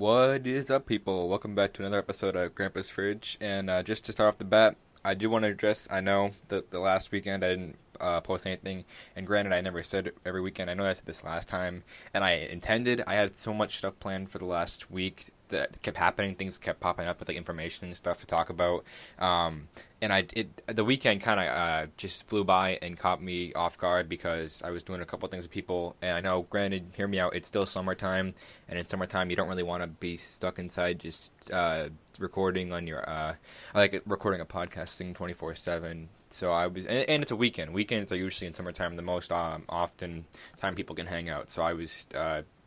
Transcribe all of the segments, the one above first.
What is up, people? Welcome back to another episode of Grandpa's Fridge. And uh, just to start off the bat, I do want to address. I know that the last weekend I didn't uh, post anything, and granted, I never said every weekend. I know I said this last time, and I intended. I had so much stuff planned for the last week that kept happening. Things kept popping up with like information and stuff to talk about. Um, and I it the weekend kind of uh, just flew by and caught me off guard because I was doing a couple things with people. And I know, granted, hear me out. It's still summertime, and in summertime, you don't really want to be stuck inside just uh, recording on your uh, like recording a podcast thing twenty four seven. So I was, and, it's a weekend. Weekends are usually in summertime the most um, often time people can hang out. So I was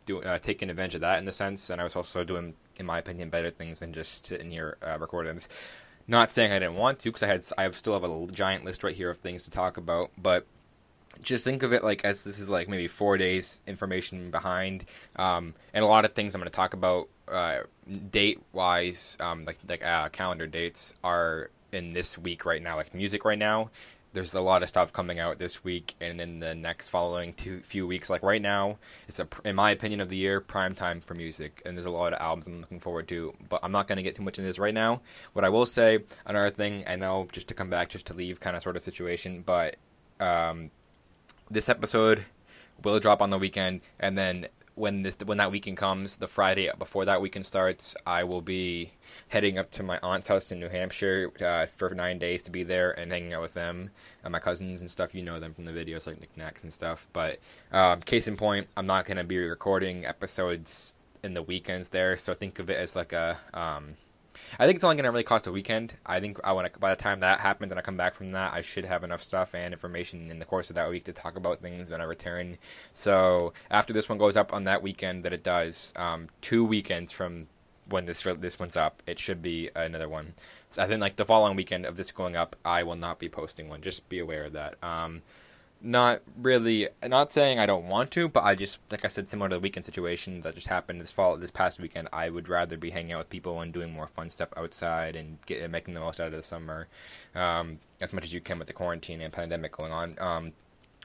doing uh, taking advantage of that in the sense, and I was also doing, in my opinion, better things than just sitting here uh, recording. Not saying I didn't want to, because I had I still have a giant list right here of things to talk about, but just think of it like as this is like maybe four days information behind, um, and a lot of things I'm going to talk about uh, date wise, um, like like uh, calendar dates are in this week right now, like music right now, there's a lot of stuff coming out this week and in the next following two few weeks. Like right now, it's a, in my opinion of the year, prime time for music, and there's a lot of albums I'm looking forward to. But I'm not going to get too much into this right now. What I will say, another thing, I know just to come back, just to leave, kind of sort of situation, but um, this episode will drop on the weekend, and then when this when that weekend comes, the Friday before that weekend starts, I will be heading up to my aunt's house in New Hampshire uh, for nine days to be there and hanging out with them and my cousins and stuff. You know them from the videos like knickknacks and stuff. But um, case in point, I'm not going to be recording episodes in the weekends there. So think of it as like a. Um, I think it's only going to really cost a weekend. I think I want by the time that happens and I come back from that, I should have enough stuff and information in the course of that week to talk about things when I return. So after this one goes up on that weekend that it does, um, two weekends from when this this one's up, it should be another one. So I think like the following weekend of this going up, I will not be posting one. Just be aware of that. Um, not really, not saying I don't want to, but I just like I said, similar to the weekend situation that just happened this fall, this past weekend. I would rather be hanging out with people and doing more fun stuff outside and get, making the most out of the summer, um, as much as you can with the quarantine and pandemic going on. Um,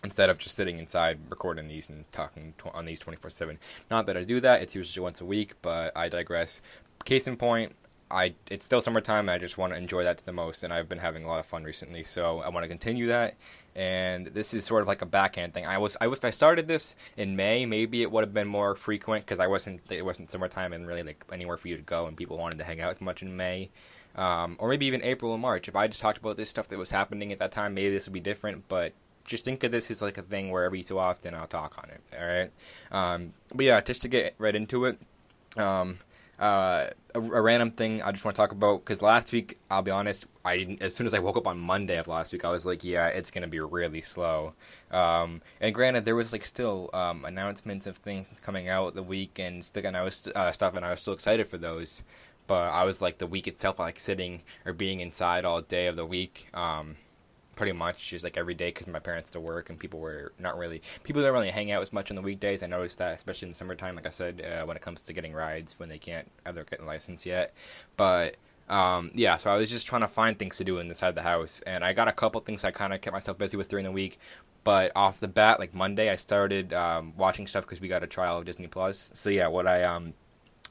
instead of just sitting inside recording these and talking tw- on these 24 7 not that i do that it's usually once a week but i digress case in point i it's still summertime and i just want to enjoy that to the most and i've been having a lot of fun recently so i want to continue that and this is sort of like a backhand thing i was i if i started this in may maybe it would have been more frequent because i wasn't it wasn't summertime and really like anywhere for you to go and people wanted to hang out as much in may um, or maybe even April and March. If I just talked about this stuff that was happening at that time, maybe this would be different. But just think of this as like a thing where every so often I'll talk on it. All right. Um, but yeah, just to get right into it. Um, uh, a, a, random thing I just want to talk about because last week, I'll be honest, I as soon as I woke up on Monday of last week, I was like, yeah, it's gonna be really slow. Um, and granted, there was like still um, announcements of things coming out the week and still and I was uh, stuff, and I was still excited for those. But I was like the week itself, like sitting or being inside all day of the week. Um, pretty much just like every day because my parents to work and people were not really people don't really hang out as much on the weekdays. I noticed that especially in the summertime, like I said, uh, when it comes to getting rides when they can't have their license yet. But um, yeah, so I was just trying to find things to do inside the house, and I got a couple things I kind of kept myself busy with during the week. But off the bat, like Monday, I started um, watching stuff because we got a trial of Disney Plus. So yeah, what I um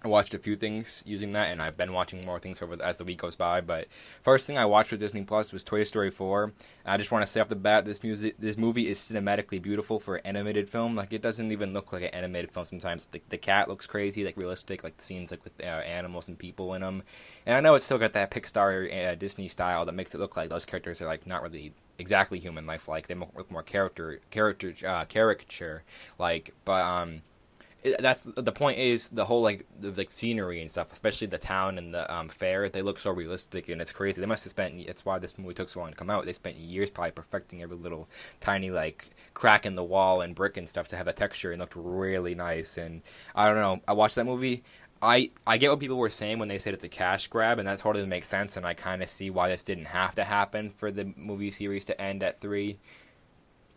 I watched a few things using that, and I've been watching more things over as the week goes by. But first thing I watched for Disney Plus was Toy Story 4. I just want to say off the bat, this music, this movie is cinematically beautiful for an animated film. Like it doesn't even look like an animated film. Sometimes the, the cat looks crazy, like realistic, like the scenes like with uh, animals and people in them. And I know it's still got that Pixar uh, Disney style that makes it look like those characters are like not really exactly human life like. They look more character character uh, caricature like, but um that's the point is the whole like the scenery and stuff, especially the town and the um, fair. They look so realistic and it's crazy. They must have spent. It's why this movie took so long to come out. They spent years probably perfecting every little tiny like crack in the wall and brick and stuff to have a texture and looked really nice. And I don't know. I watched that movie. I I get what people were saying when they said it's a cash grab, and that totally makes sense. And I kind of see why this didn't have to happen for the movie series to end at three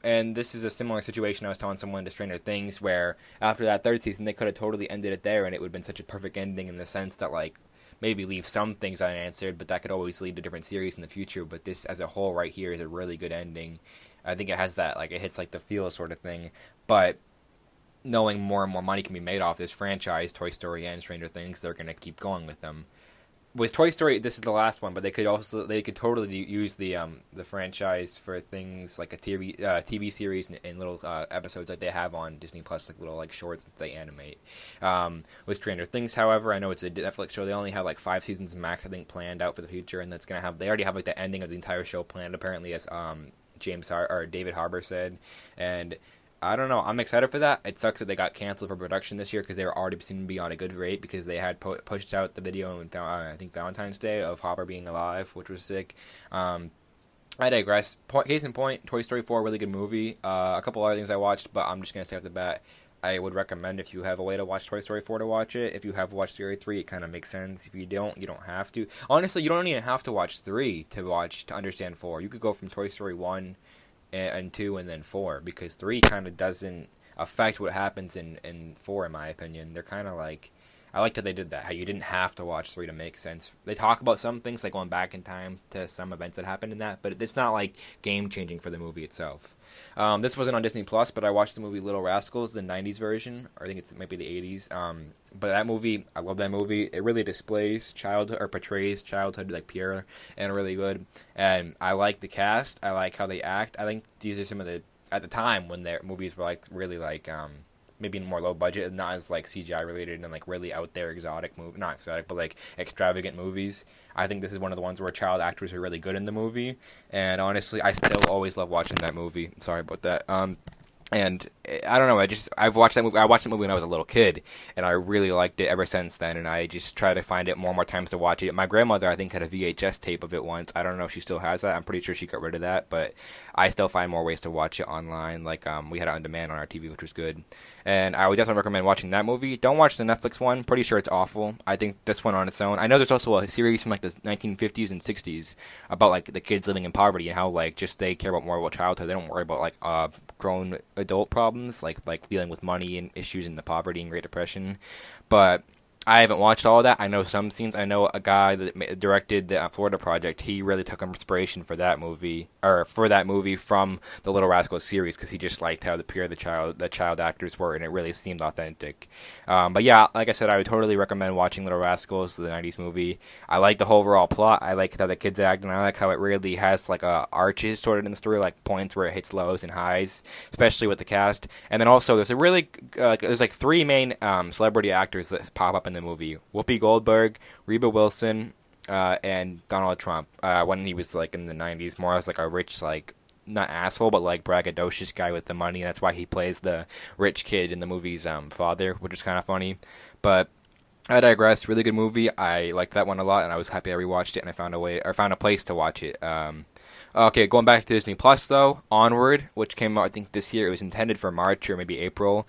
and this is a similar situation I was telling someone to Stranger Things, where after that third season, they could have totally ended it there, and it would have been such a perfect ending in the sense that, like, maybe leave some things unanswered, but that could always lead to different series in the future. But this, as a whole, right here, is a really good ending. I think it has that, like, it hits, like, the feel sort of thing. But knowing more and more money can be made off this franchise, Toy Story and Stranger Things, they're going to keep going with them. With Toy Story, this is the last one, but they could also they could totally use the um the franchise for things like a TV uh, TV series and, and little uh, episodes like they have on Disney Plus, like little like shorts that they animate. Um, with Stranger Things, however, I know it's a Netflix show. They only have like five seasons max, I think, planned out for the future, and that's gonna have they already have like the ending of the entire show planned apparently, as um James Har- or David Harbour said, and I don't know. I'm excited for that. It sucks that they got canceled for production this year because they were already seeming to be on a good rate because they had po- pushed out the video on I think Valentine's Day of Hopper being alive, which was sick. Um, I digress. Case in point, Toy Story 4, really good movie. Uh, a couple other things I watched, but I'm just gonna say off the bat, I would recommend if you have a way to watch Toy Story 4 to watch it. If you have watched Story 3, it kind of makes sense. If you don't, you don't have to. Honestly, you don't even have to watch 3 to watch to understand 4. You could go from Toy Story 1 and, two and then four because three kind of doesn't affect what happens in in four in my opinion. They're kind of like I liked how they did that. How you didn't have to watch three to make sense. They talk about some things like going back in time to some events that happened in that, but it's not like game changing for the movie itself. Um, this wasn't on Disney Plus, but I watched the movie Little Rascals, the '90s version, or I think it's it might be the '80s. Um, but that movie, I love that movie. It really displays childhood or portrays childhood like Pierre, and really good. And I like the cast. I like how they act. I think these are some of the at the time when their movies were like really like um, maybe in more low budget, and not as like CGI related and like really out there exotic movie, not exotic, but like extravagant movies. I think this is one of the ones where child actors are really good in the movie, and honestly, I still always love watching that movie. Sorry about that. Um, and I don't know. I just I've watched that movie. I watched the movie when I was a little kid, and I really liked it ever since then. And I just try to find it more and more times to watch it. My grandmother, I think, had a VHS tape of it once. I don't know if she still has that. I'm pretty sure she got rid of that, but I still find more ways to watch it online. Like um, we had it on demand on our TV, which was good. And I would definitely recommend watching that movie. Don't watch the Netflix one. Pretty sure it's awful. I think this one on its own. I know there's also a series from like the 1950s and 60s about like the kids living in poverty and how like just they care about more about childhood. They don't worry about like uh, grown adult problems like like dealing with money and issues in the poverty and Great Depression. But I haven't watched all of that. I know some scenes. I know a guy that directed the uh, Florida Project. He really took inspiration for that movie, or for that movie from the Little Rascals series, because he just liked how the pure the child the child actors were, and it really seemed authentic. Um, but yeah, like I said, I would totally recommend watching Little Rascals, the '90s movie. I like the whole overall plot. I like how the kids act, and I like how it really has like a arches sort of in the story, like points where it hits lows and highs, especially with the cast. And then also, there's a really uh, there's like three main um, celebrity actors that pop up in the movie: Whoopi Goldberg, Reba Wilson, uh, and Donald Trump. Uh, when he was like in the '90s, more as like a rich like not asshole, but like braggadocious guy with the money. That's why he plays the rich kid in the movie's um, father, which is kind of funny. But I digress. Really good movie. I liked that one a lot, and I was happy I rewatched it, and I found a way or found a place to watch it. Um, okay, going back to Disney Plus though, Onward, which came out I think this year. It was intended for March or maybe April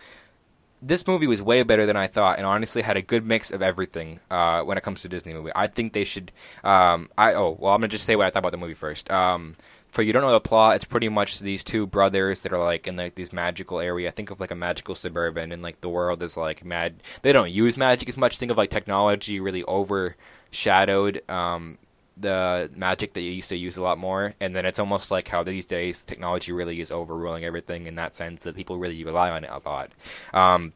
this movie was way better than I thought, and honestly had a good mix of everything uh, when it comes to Disney movie. I think they should. Um, I oh well, I'm gonna just say what I thought about the movie first. Um, for you don't know the plot, it's pretty much these two brothers that are like in like these magical area. Think of like a magical suburban, and like the world is like mad. They don't use magic as much. Think of like technology really overshadowed um, the magic that you used to use a lot more. And then it's almost like how these days technology really is overruling everything in that sense that people really rely on it a lot. Um,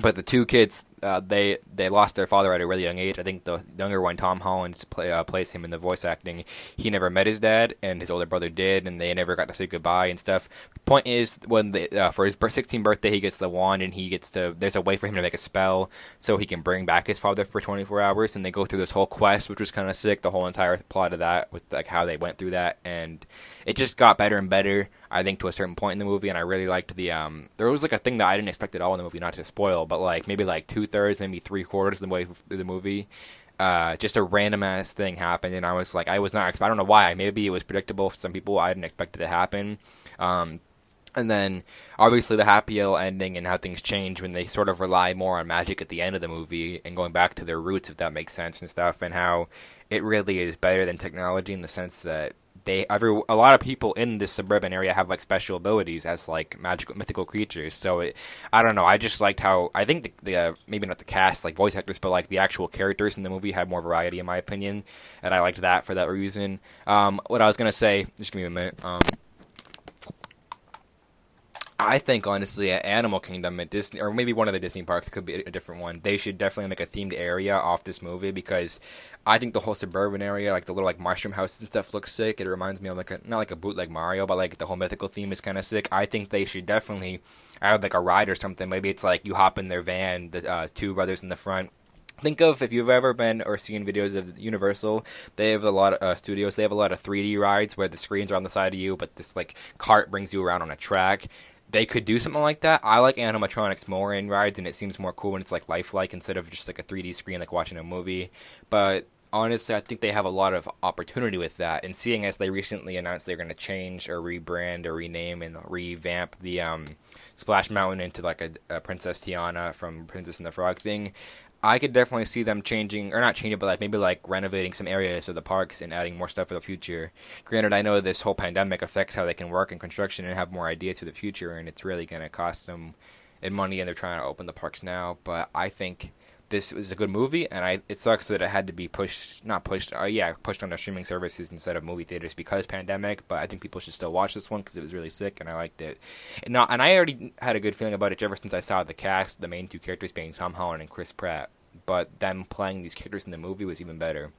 but the two kids uh, they they lost their father at a really young age. I think the younger one, Tom Holland, play, uh, plays him in the voice acting. He never met his dad, and his older brother did, and they never got to say goodbye and stuff. Point is, when uh, for his 16th birthday, he gets the wand, and he gets to. There's a way for him to make a spell so he can bring back his father for 24 hours, and they go through this whole quest, which was kind of sick. The whole entire plot of that, with like how they went through that, and it just got better and better. I think to a certain point in the movie, and I really liked the um. There was like a thing that I didn't expect at all in the movie, not to spoil, but like maybe like two thirds, maybe three quarters of the way through the movie. Uh, just a random ass thing happened, and I was like, I was not. I don't know why. Maybe it was predictable for some people. I didn't expect it to happen. Um, and then obviously the happy ending and how things change when they sort of rely more on magic at the end of the movie and going back to their roots, if that makes sense and stuff, and how it really is better than technology in the sense that they every a lot of people in this suburban area have like special abilities as like magical mythical creatures. So it, I don't know. I just liked how I think the, the uh, maybe not the cast like voice actors, but like the actual characters in the movie had more variety in my opinion, and I liked that for that reason. Um, what I was gonna say, just give me a minute. Um, I think honestly, at Animal Kingdom at Disney, or maybe one of the Disney parks could be a different one. They should definitely make a themed area off this movie because I think the whole suburban area, like the little like mushroom houses and stuff, looks sick. It reminds me of like a, not like a bootleg Mario, but like the whole mythical theme is kind of sick. I think they should definitely add like a ride or something. Maybe it's like you hop in their van, the uh, two brothers in the front, Think of if you've ever been or seen videos of Universal, they have a lot of uh, studios. They have a lot of 3D rides where the screens are on the side of you, but this like cart brings you around on a track. They could do something like that. I like animatronics more in rides, and it seems more cool when it's like lifelike instead of just like a 3D screen like watching a movie. But honestly, I think they have a lot of opportunity with that. And seeing as they recently announced they're going to change or rebrand or rename and revamp the um, Splash Mountain into like a, a Princess Tiana from Princess and the Frog thing, I could definitely see them changing, or not changing, but like maybe like renovating some areas of the parks and adding more stuff for the future. Granted, I know this whole pandemic affects how they can work in construction and have more ideas for the future, and it's really going to cost them in money, and they're trying to open the parks now. But I think this was a good movie, and I it sucks that it had to be pushed, not pushed, uh, yeah, pushed on the streaming services instead of movie theaters because pandemic. But I think people should still watch this one because it was really sick, and I liked it. And not, and I already had a good feeling about it ever since I saw the cast, the main two characters being Tom Holland and Chris Pratt. But them playing these characters in the movie was even better.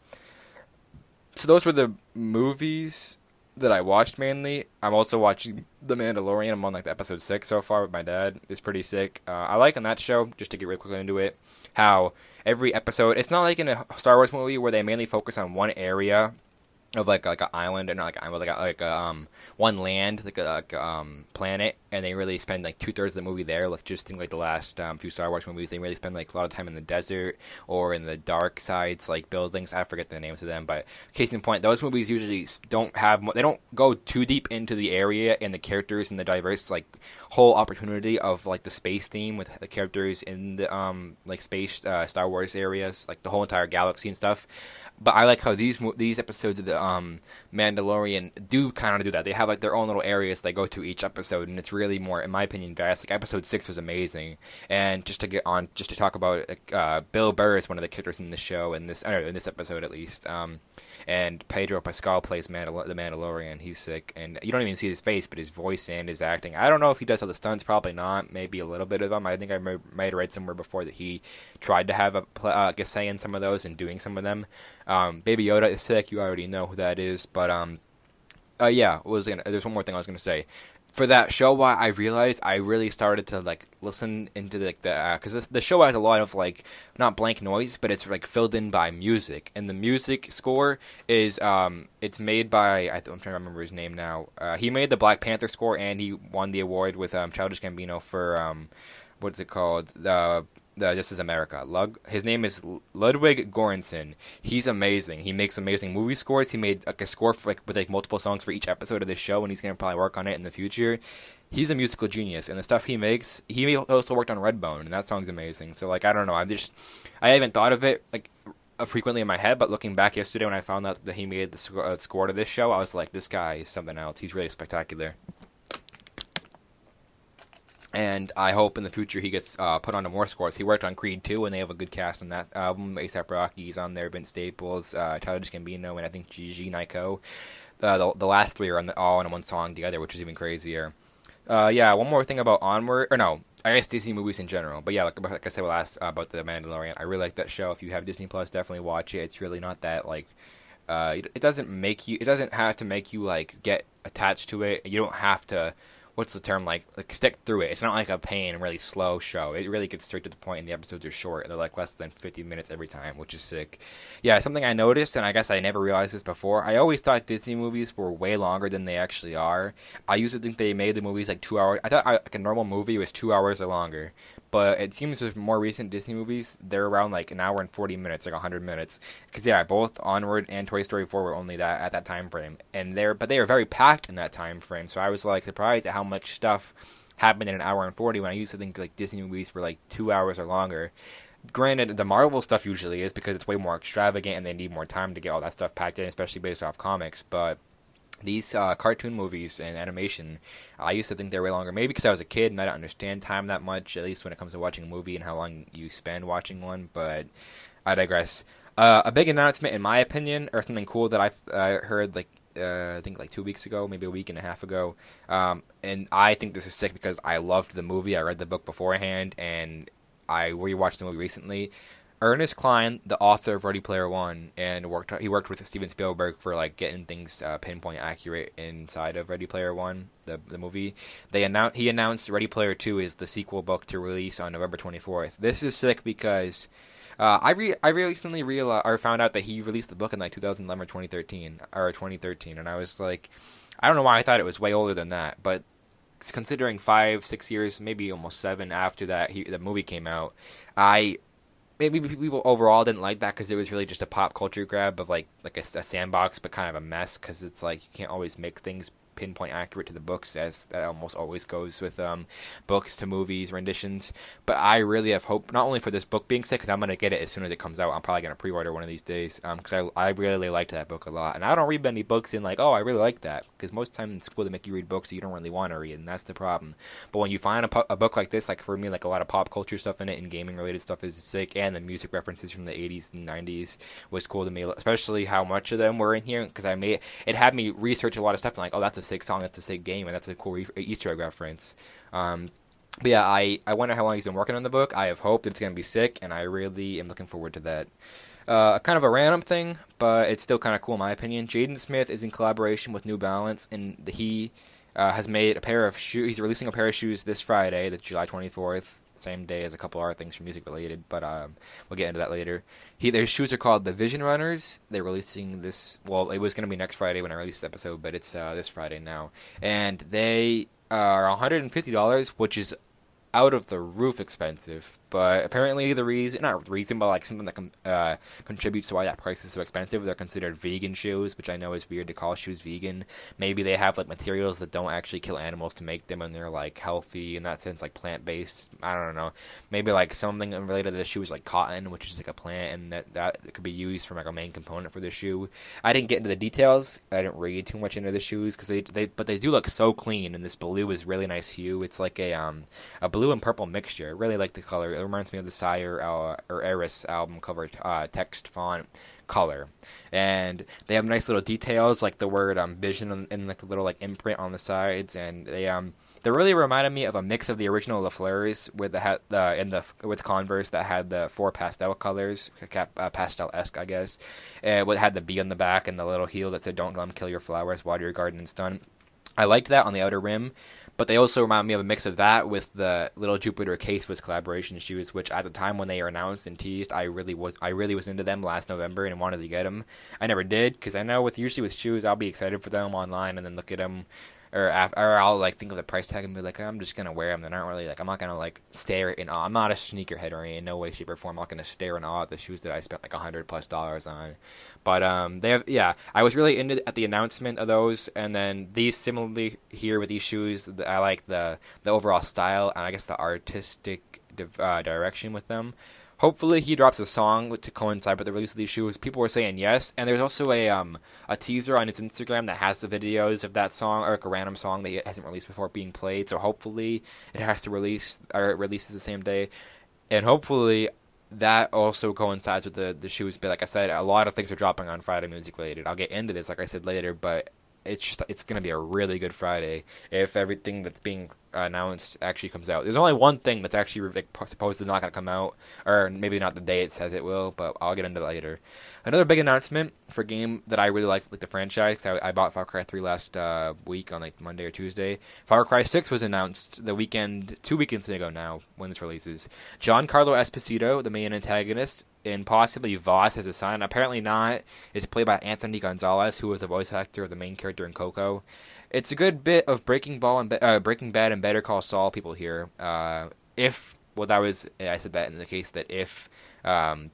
So those were the movies that I watched mainly. I'm also watching The Mandalorian. I'm on like episode six so far with my dad. It's pretty sick. Uh, I like on that show just to get real quickly into it how every episode it's not like in a Star Wars movie where they mainly focus on one area of like like an island and like an like a, like a, um one land like a like, um planet and they really spend like two thirds of the movie there like just think like the last um, few Star Wars movies they really spend like a lot of time in the desert or in the dark sides like buildings. I forget the names of them but case in point those movies usually don't have they don't go too deep into the area and the characters and the diverse like whole opportunity of like the space theme with the characters in the um like space uh, Star Wars areas like the whole entire galaxy and stuff but I like how these these episodes of the um, Mandalorian do kind of do that. They have like their own little areas they go to each episode, and it's really more, in my opinion, vast. Like episode six was amazing, and just to get on, just to talk about uh, Bill Burr is one of the characters in the show in this, know, in this episode at least. Um, and Pedro Pascal plays Mandal- the Mandalorian. He's sick, and you don't even see his face, but his voice and his acting. I don't know if he does all the stunts. Probably not. Maybe a little bit of them. I think I might have read somewhere before that he tried to have a, uh, a say in some of those and doing some of them. Um, Baby Yoda is sick. You already know who that is, but um, uh, yeah. Was gonna, there's one more thing I was gonna say for that show, why I realized I really started to like listen into the, like the because uh, the show has a lot of like not blank noise, but it's like filled in by music, and the music score is um it's made by I am trying to remember his name now. Uh, he made the Black Panther score, and he won the award with um Childish Gambino for um what's it called the uh, This Is America. Lug, his name is Ludwig Göransson. He's amazing. He makes amazing movie scores. He made like a score for, like with like multiple songs for each episode of this show, and he's gonna probably work on it in the future. He's a musical genius, and the stuff he makes. He also worked on Redbone, and that song's amazing. So like I don't know, I'm just I haven't thought of it like uh, frequently in my head, but looking back yesterday when I found out that he made the score, uh, score to this show, I was like, this guy is something else. He's really spectacular and I hope in the future he gets uh, put onto more scores. He worked on Creed 2, and they have a good cast on that album. ASAP Rocky's on there, Vince Staples, uh, Childish Gambino, and I think Gigi Nyko. Uh, the, the last three are on the, all in one song together, which is even crazier. Uh, yeah, one more thing about Onward, or no, I guess Disney movies in general. But yeah, like, like I said last uh, about the Mandalorian, I really like that show. If you have Disney Plus, definitely watch it. It's really not that like. Uh, it doesn't make you. It doesn't have to make you like get attached to it. You don't have to what's the term like like stick through it. It's not like a pain really slow show. It really gets straight to the point, and the episodes are short. They're like less than 50 minutes every time, which is sick. Yeah, something I noticed, and I guess I never realized this before. I always thought Disney movies were way longer than they actually are. I used to think they made the movies like two hours. I thought like a normal movie was two hours or longer, but it seems with more recent Disney movies, they're around like an hour and 40 minutes, like 100 minutes. Because yeah, both Onward and Toy Story 4 were only that at that time frame, and they're but they are very packed in that time frame. So I was like surprised at how much stuff happened in an hour and 40 when I used to think like Disney movies were like two hours or longer. Granted, the Marvel stuff usually is because it's way more extravagant and they need more time to get all that stuff packed in, especially based off comics. But these uh, cartoon movies and animation, I used to think they were way longer. Maybe because I was a kid and I don't understand time that much, at least when it comes to watching a movie and how long you spend watching one. But I digress. Uh, a big announcement, in my opinion, or something cool that I uh, heard like uh, I think like two weeks ago, maybe a week and a half ago. Um, and I think this is sick because I loved the movie. I read the book beforehand, and I rewatched the movie recently. Ernest Cline, the author of Ready Player One, and worked he worked with Steven Spielberg for like getting things uh, pinpoint accurate inside of Ready Player One, the the movie. They announced he announced Ready Player Two is the sequel book to release on November twenty fourth. This is sick because. Uh, I re- I recently realized or found out that he released the book in like 2011 or 2013 or 2013, and I was like, I don't know why I thought it was way older than that, but considering five, six years, maybe almost seven after that he, the movie came out, I maybe people overall didn't like that because it was really just a pop culture grab of like like a, a sandbox, but kind of a mess because it's like you can't always make things pinpoint accurate to the books, as that almost always goes with um, books to movies renditions. But I really have hope not only for this book being sick, because I'm gonna get it as soon as it comes out. I'm probably gonna pre-order one of these days, because um, I I really liked that book a lot, and I don't read many books in like oh I really like that, because most times in school they make you read books that you don't really want to read, and that's the problem. But when you find a, a book like this, like for me, like a lot of pop culture stuff in it and gaming related stuff is sick, and the music references from the 80s and 90s was cool to me, especially how much of them were in here, because I made it had me research a lot of stuff, and like oh that's a sick song, that's a sick game, and that's a cool Easter egg reference. Um, but yeah, I, I wonder how long he's been working on the book. I have hope that it's going to be sick, and I really am looking forward to that. Uh, kind of a random thing, but it's still kind of cool in my opinion. Jaden Smith is in collaboration with New Balance, and he uh, has made a pair of shoes. He's releasing a pair of shoes this Friday, the July 24th same day as a couple other things for music related, but um, we'll get into that later. He, their shoes are called the Vision Runners. They're releasing this. Well, it was going to be next Friday when I released the episode, but it's uh, this Friday now, and they are 150 dollars, which is out of the roof expensive. But apparently, the reason, not reason, but like something that com- uh, contributes to why that price is so expensive, they're considered vegan shoes, which I know is weird to call shoes vegan. Maybe they have like materials that don't actually kill animals to make them, and they're like healthy in that sense, like plant based. I don't know. Maybe like something related to the shoe is like cotton, which is like a plant, and that that could be used for like a main component for the shoe. I didn't get into the details. I didn't read too much into the shoes because they they but they do look so clean, and this blue is really nice hue. It's like a um a blue and purple mixture. I really like the color it reminds me of the SYRE uh, or ERYS album cover uh, text font color, and they have nice little details like the word um, vision and, and like a little like imprint on the sides, and they um they really reminded me of a mix of the original Lafleur's with the hat uh, in the with Converse that had the four pastel colors, uh, pastel esque, I guess. And what had the B on the back and the little heel that said "Don't let them kill your flowers, water your garden and stun." I liked that on the outer rim, but they also remind me of a mix of that with the little Jupiter K-Swiss collaboration shoes, which at the time when they were announced and teased, I really was I really was into them last November and wanted to get them. I never did because I know with usually with shoes I'll be excited for them online and then look at them or or I'll like think of the price tag and be like, I'm just gonna wear them. They aren't really like I'm not gonna like stare in awe. I'm not a sneakerhead or in no way, shape, or form. I'm not gonna stare in awe at the shoes that I spent like a hundred plus dollars on. But um, they have yeah. I was really into at the announcement of those, and then these similarly here with these shoes. I like the the overall style and I guess the artistic uh, direction with them. Hopefully, he drops a song to coincide with the release of these shoes. People were saying yes, and there's also a um a teaser on his Instagram that has the videos of that song or like a random song that he hasn't released before being played. So hopefully, it has to release or it releases the same day, and hopefully that also coincides with the the shoes. But like I said, a lot of things are dropping on Friday music related. I'll get into this like I said later, but it's just it's gonna be a really good Friday if everything that's being announced actually comes out. There's only one thing that's actually like, supposedly not gonna come out, or maybe not the day it says it will, but I'll get into that later. Another big announcement for a game that I really like, like the franchise. I, I, bought Far Cry 3 last uh, week on like Monday or Tuesday. Far Cry 6 was announced the weekend, two weekends ago now, when this releases. Carlo Esposito, the main antagonist, and possibly Vaas as a son. Apparently not. It's played by Anthony Gonzalez, who was the voice actor of the main character in Coco. It's a good bit of Breaking Ball and uh, Breaking Bad and Better Call Saul people here. Uh, if well, that was I said that in the case that if um,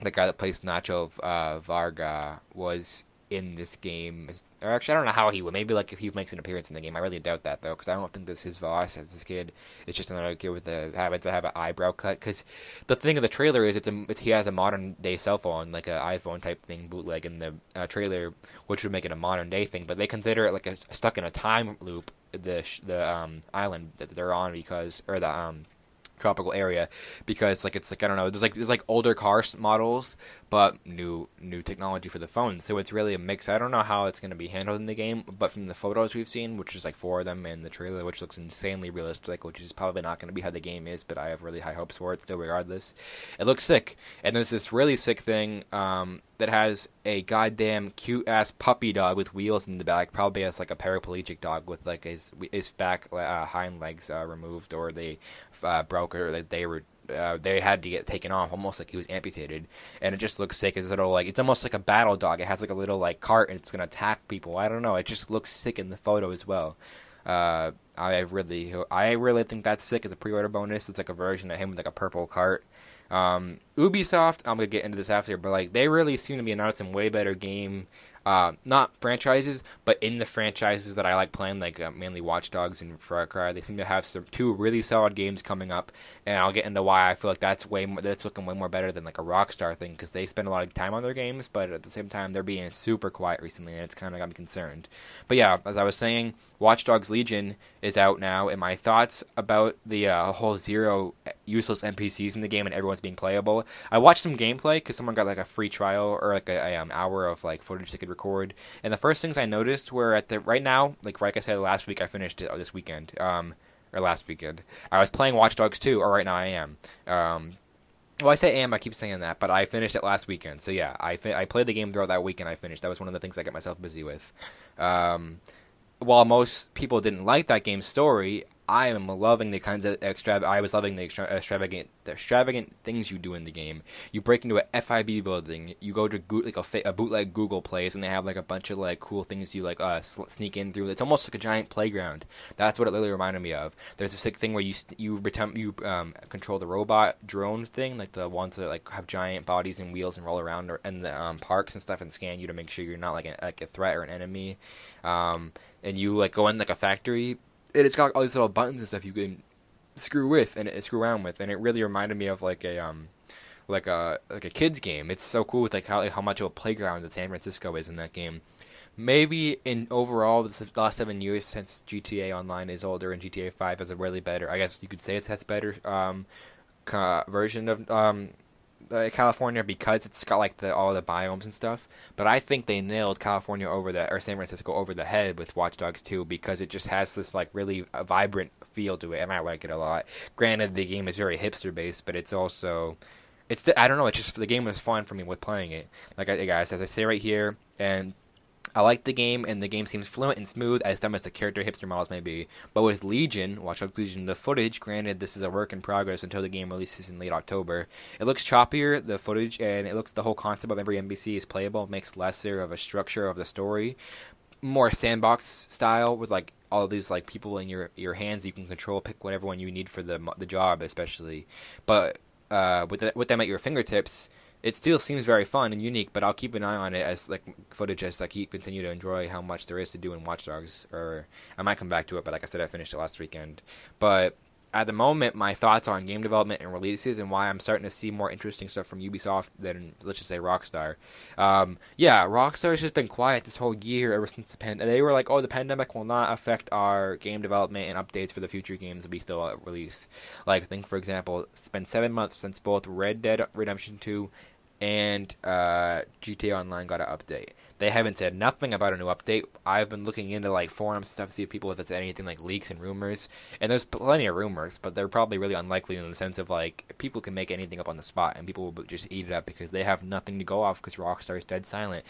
the guy that plays Nacho uh, Varga was in this game. Or actually, I don't know how he would. Maybe like if he makes an appearance in the game. I really doubt that though, because I don't think this is Vaas as this kid. It's just another kid with the habit to have an eyebrow cut. Because the thing of the trailer is it's, a, it's he has a modern day cell phone, like an iPhone type thing, bootleg in the uh, trailer, which would make it a modern day thing. But they consider it like a, stuck in a time loop. The the um, island that they're on because or the um, tropical area because like it's like I don't know there's like there's like older car models but new new technology for the phone so it's really a mix. I don't know how it's going to be handled in the game but from the photos we've seen which is like four of them in the trailer which looks insanely realistic which is probably not going to be how the game is but I have really high hopes for it still regardless. It looks sick. And there's this really sick thing um, that has a goddamn cute ass puppy dog with wheels in the back probably has like a paraplegic dog with like his his back uh, hind legs uh, removed or they uh, broke or they were uh, they had to get taken off, almost like he was amputated, and it just looks sick. It's little like it's almost like a battle dog. It has like a little like cart, and it's gonna attack people. I don't know. It just looks sick in the photo as well. Uh, I really, I really think that's sick as a pre-order bonus. It's like a version of him with like a purple cart. Um, Ubisoft, I'm gonna get into this after, but like they really seem to be announcing way better game uh, not franchises, but in the franchises that I like playing, like uh, mainly Watch Dogs and Far Cry, they seem to have some two really solid games coming up, and I'll get into why I feel like that's way more, that's looking way more better than like a Rockstar thing because they spend a lot of time on their games, but at the same time they're being super quiet recently, and it's kind of got me concerned. But yeah, as I was saying, Watch Dogs Legion is out now, and my thoughts about the uh, whole zero useless NPCs in the game and everyone's being playable. I watched some gameplay because someone got like a free trial or like a, a um, hour of like footage they could record. And the first things I noticed were at the right now, like like I said last week, I finished it this weekend. Um, or last weekend, I was playing Watch Dogs 2, or right now I am. Um, well, I say am. I keep saying that, but I finished it last weekend. So yeah, I I played the game throughout that weekend. I finished. That was one of the things I got myself busy with. Um, while most people didn't like that game's story, I am loving the kinds of extra. I was loving the extra, extravagant, the extravagant things you do in the game. You break into a FIB building. You go to go, like a, a, bootleg Google place, and they have like a bunch of like cool things you like uh, sneak in through. It's almost like a giant playground. That's what it literally reminded me of. There's a sick thing where you you pretend you um, control the robot drone thing, like the ones that like have giant bodies and wheels and roll around in the um, parks and stuff, and scan you to make sure you're not like a, like a threat or an enemy. Um, and you like go in like a factory and it's got all these little buttons and stuff you can screw with and screw around with, and it really reminded me of like a um like a like a kids game. It's so cool with like how like how much of a playground that San Francisco is in that game. Maybe in overall the last seven years since GTA Online is older and GTA Five has a really better. I guess you could say it has better um, version of um, uh, California because it's got like the all the biomes and stuff. But I think they nailed California over the or San Francisco over the head with Watch Dogs 2 because it just has this like really uh, vibrant feel to it, and I like it a lot. Granted, the game is very hipster based, but it's also it's I don't know. It's just the game was fun for me with playing it. Like I, guys, as I say right here, and I like the game, and the game seems fluent and smooth, as dumb as the character hipster models may be. But with Legion, Watch Dogs Legion, the footage, granted this is a work in progress until the game releases in late October, it looks choppier, the footage, and it looks the whole concept of every NPC is playable, makes lesser of a structure of the story. More sandbox style, with like all these like people in your your hands you can control, pick whatever one you need for the the job, especially. But uh, with the, with them at your fingertips, it still seems very fun and unique, but I'll keep an eye on it as like footage as I keep continue to enjoy how much there is to do in Watch Dogs. Or I might come back to it, but like I said, I finished it last weekend. But at the moment, my thoughts on game development and releases and why I'm starting to see more interesting stuff from Ubisoft than let's just say Rockstar. Um, yeah, Rockstar's just been quiet this whole year ever since the pandemic. They were like, "Oh, the pandemic will not affect our game development and updates for the future games that we still release." Like, think for example, it's been seven months since both Red Dead Redemption Two and uh, GTA Online got an update. They haven't said nothing about a new update. I've been looking into like forums and stuff to see if people if it's anything like leaks and rumors. And there's plenty of rumors, but they're probably really unlikely in the sense of like people can make anything up on the spot and people will just eat it up because they have nothing to go off because Rockstar is dead silent.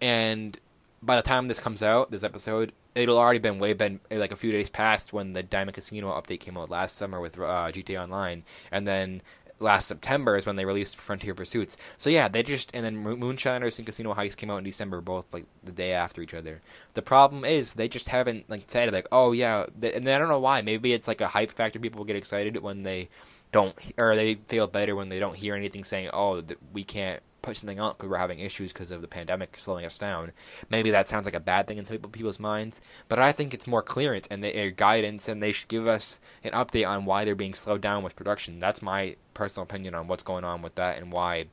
And by the time this comes out, this episode, it'll already been way been like a few days past when the Diamond Casino update came out last summer with uh, GTA Online, and then last September is when they released Frontier Pursuits. So yeah, they just and then Moonshiners and Casino Heist came out in December, both like the day after each other. The problem is they just haven't like said like, oh yeah, and I don't know why. Maybe it's like a hype factor. People get excited when they don't, or they feel better when they don't hear anything saying, oh, we can't put something out because we're having issues because of the pandemic slowing us down. Maybe that sounds like a bad thing in some people's minds, but I think it's more clearance and their guidance, and they should give us an update on why they're being slowed down with production. That's my personal opinion on what's going on with that and why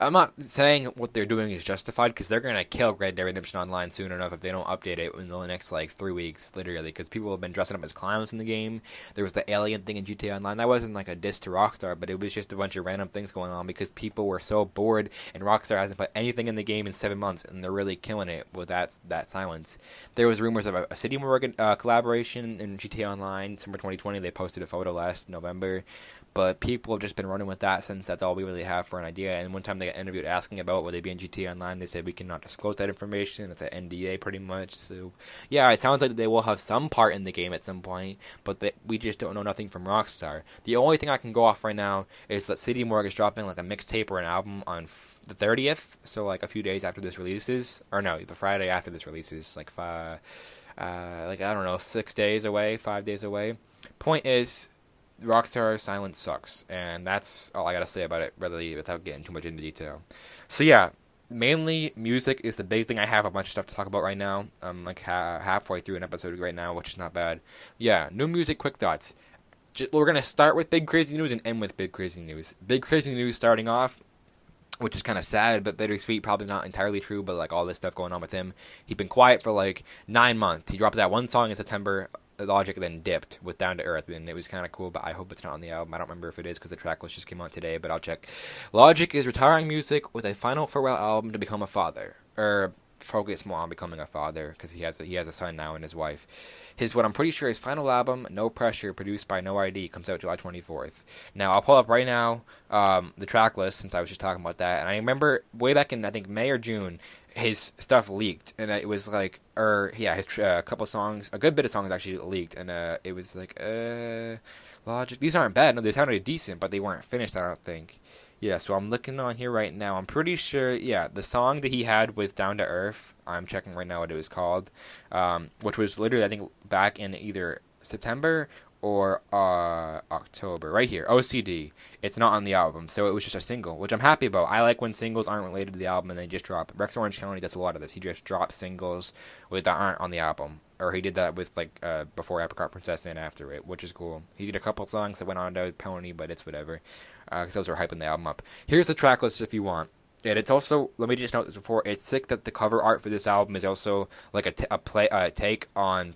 I'm not saying what they're doing is justified because they're gonna kill Red Dead Redemption Online soon enough if they don't update it in the next like three weeks, literally. Because people have been dressing up as clowns in the game. There was the alien thing in GTA Online. That wasn't like a diss to Rockstar, but it was just a bunch of random things going on because people were so bored, and Rockstar hasn't put anything in the game in seven months, and they're really killing it with that that silence. There was rumors of a, a City Morgue uh, collaboration in GTA Online, December 2020. They posted a photo last November. But people have just been running with that since that's all we really have for an idea. And one time they got interviewed asking about would they be in GTA Online, they said we cannot disclose that information. It's an NDA pretty much. So yeah, it sounds like they will have some part in the game at some point, but that we just don't know nothing from Rockstar. The only thing I can go off right now is that City Morgue is dropping like a mixtape or an album on the 30th, so like a few days after this releases, or no, the Friday after this releases, like five, uh, like I don't know, six days away, five days away. Point is, Rockstar Silence sucks, and that's all I gotta say about it, really, without getting too much into detail. So yeah, mainly music is the big thing. I have a bunch of stuff to talk about right now. I'm like ha- halfway through an episode right now, which is not bad. Yeah, new music, quick thoughts. We're gonna start with big crazy news and end with big crazy news. Big crazy news starting off which is kind of sad, but bittersweet. Probably not entirely true, but like all this stuff going on with him, he'd been quiet for like nine months. He dropped that one song in September Logic then dipped with Down to Earth, and it was kind of cool. But I hope it's not on the album. I don't remember if it is because the track list just came out today, but I'll check. Logic is retiring music with a final farewell album to become a father, or focus more on becoming a father because he has a, he has a son now and his wife. His what I'm pretty sure his final album, No Pressure, produced by No ID, comes out July 24th. Now I'll pull up right now um, the track list since I was just talking about that, and I remember way back in I think May or June his stuff leaked, and it was like, or yeah, his a uh, couple songs, a good bit of songs actually leaked, and uh, it was like, uh, Logic. These aren't bad. No, they sounded decent, but they weren't finished. I don't think. Yeah, so I'm looking on here right now. I'm pretty sure, yeah, the song that he had with Down to Earth. I'm checking right now what it was called, um, which was literally I think back in either September or uh, October, right here, OCD. It's not on the album, so it was just a single, which I'm happy about. I like when singles aren't related to the album and they just drop. Rex Orange County does a lot of this. He just drops singles with that aren't on the album, or he did that with like uh, before Apricot Princess and after it, which is cool. He did a couple songs that went on to Pony, but it's whatever, because uh, those are hyping the album up. Here's the track list if you want. And it's also let me just note this before. It's sick that the cover art for this album is also like a, t- a play a take on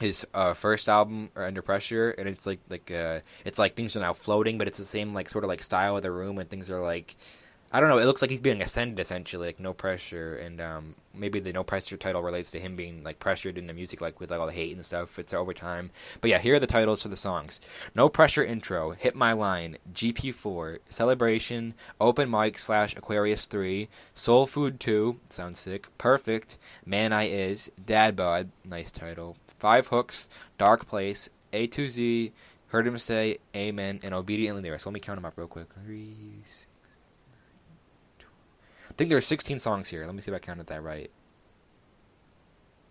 his uh, first album under pressure and it's like like uh, it's like things are now floating but it's the same like sort of like style of the room and things are like i don't know it looks like he's being ascended essentially like no pressure and um, maybe the no pressure title relates to him being like pressured in the music like with like all the hate and stuff it's over time but yeah here are the titles for the songs no pressure intro hit my line gp4 celebration open mic slash aquarius 3 soul food 2 sounds sick perfect man i is dad bod nice title Five Hooks, Dark Place, A to Z, Heard Him Say, Amen, and Obediently There. So let me count them up real quick. Three, think there are 16 songs here. Let me see if I counted that right.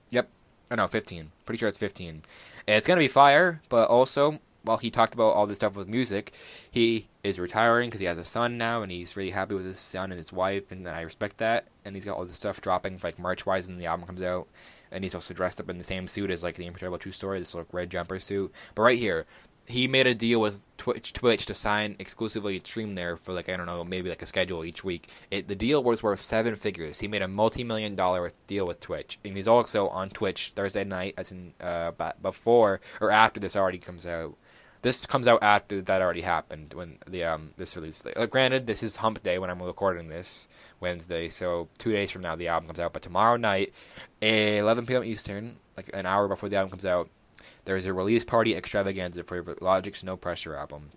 Yep. Oh no, 15. Pretty sure it's 15. And it's to be fire, but also, while he talked about all this stuff with music, he is retiring because he has a son now, and he's really happy with his son and his wife, and I respect that. And he's got all this stuff dropping, like merch wise, when the album comes out and he's also dressed up in the same suit as like the Incredible True Story, this like red jumper suit. But right here, he made a deal with Twitch, Twitch to sign exclusively stream there for like I don't know maybe like a schedule each week. It, the deal was worth seven figures. He made a multi-million dollar deal with Twitch, and he's also on Twitch Thursday night, as in uh, before or after this already comes out. This comes out after that already happened when the um this release. Uh, granted, this is Hump Day when I'm recording this Wednesday, so two days from now the album comes out. But tomorrow night, 11 p.m. Eastern, like an hour before the album comes out, there's a release party extravaganza for Logic's No Pressure album.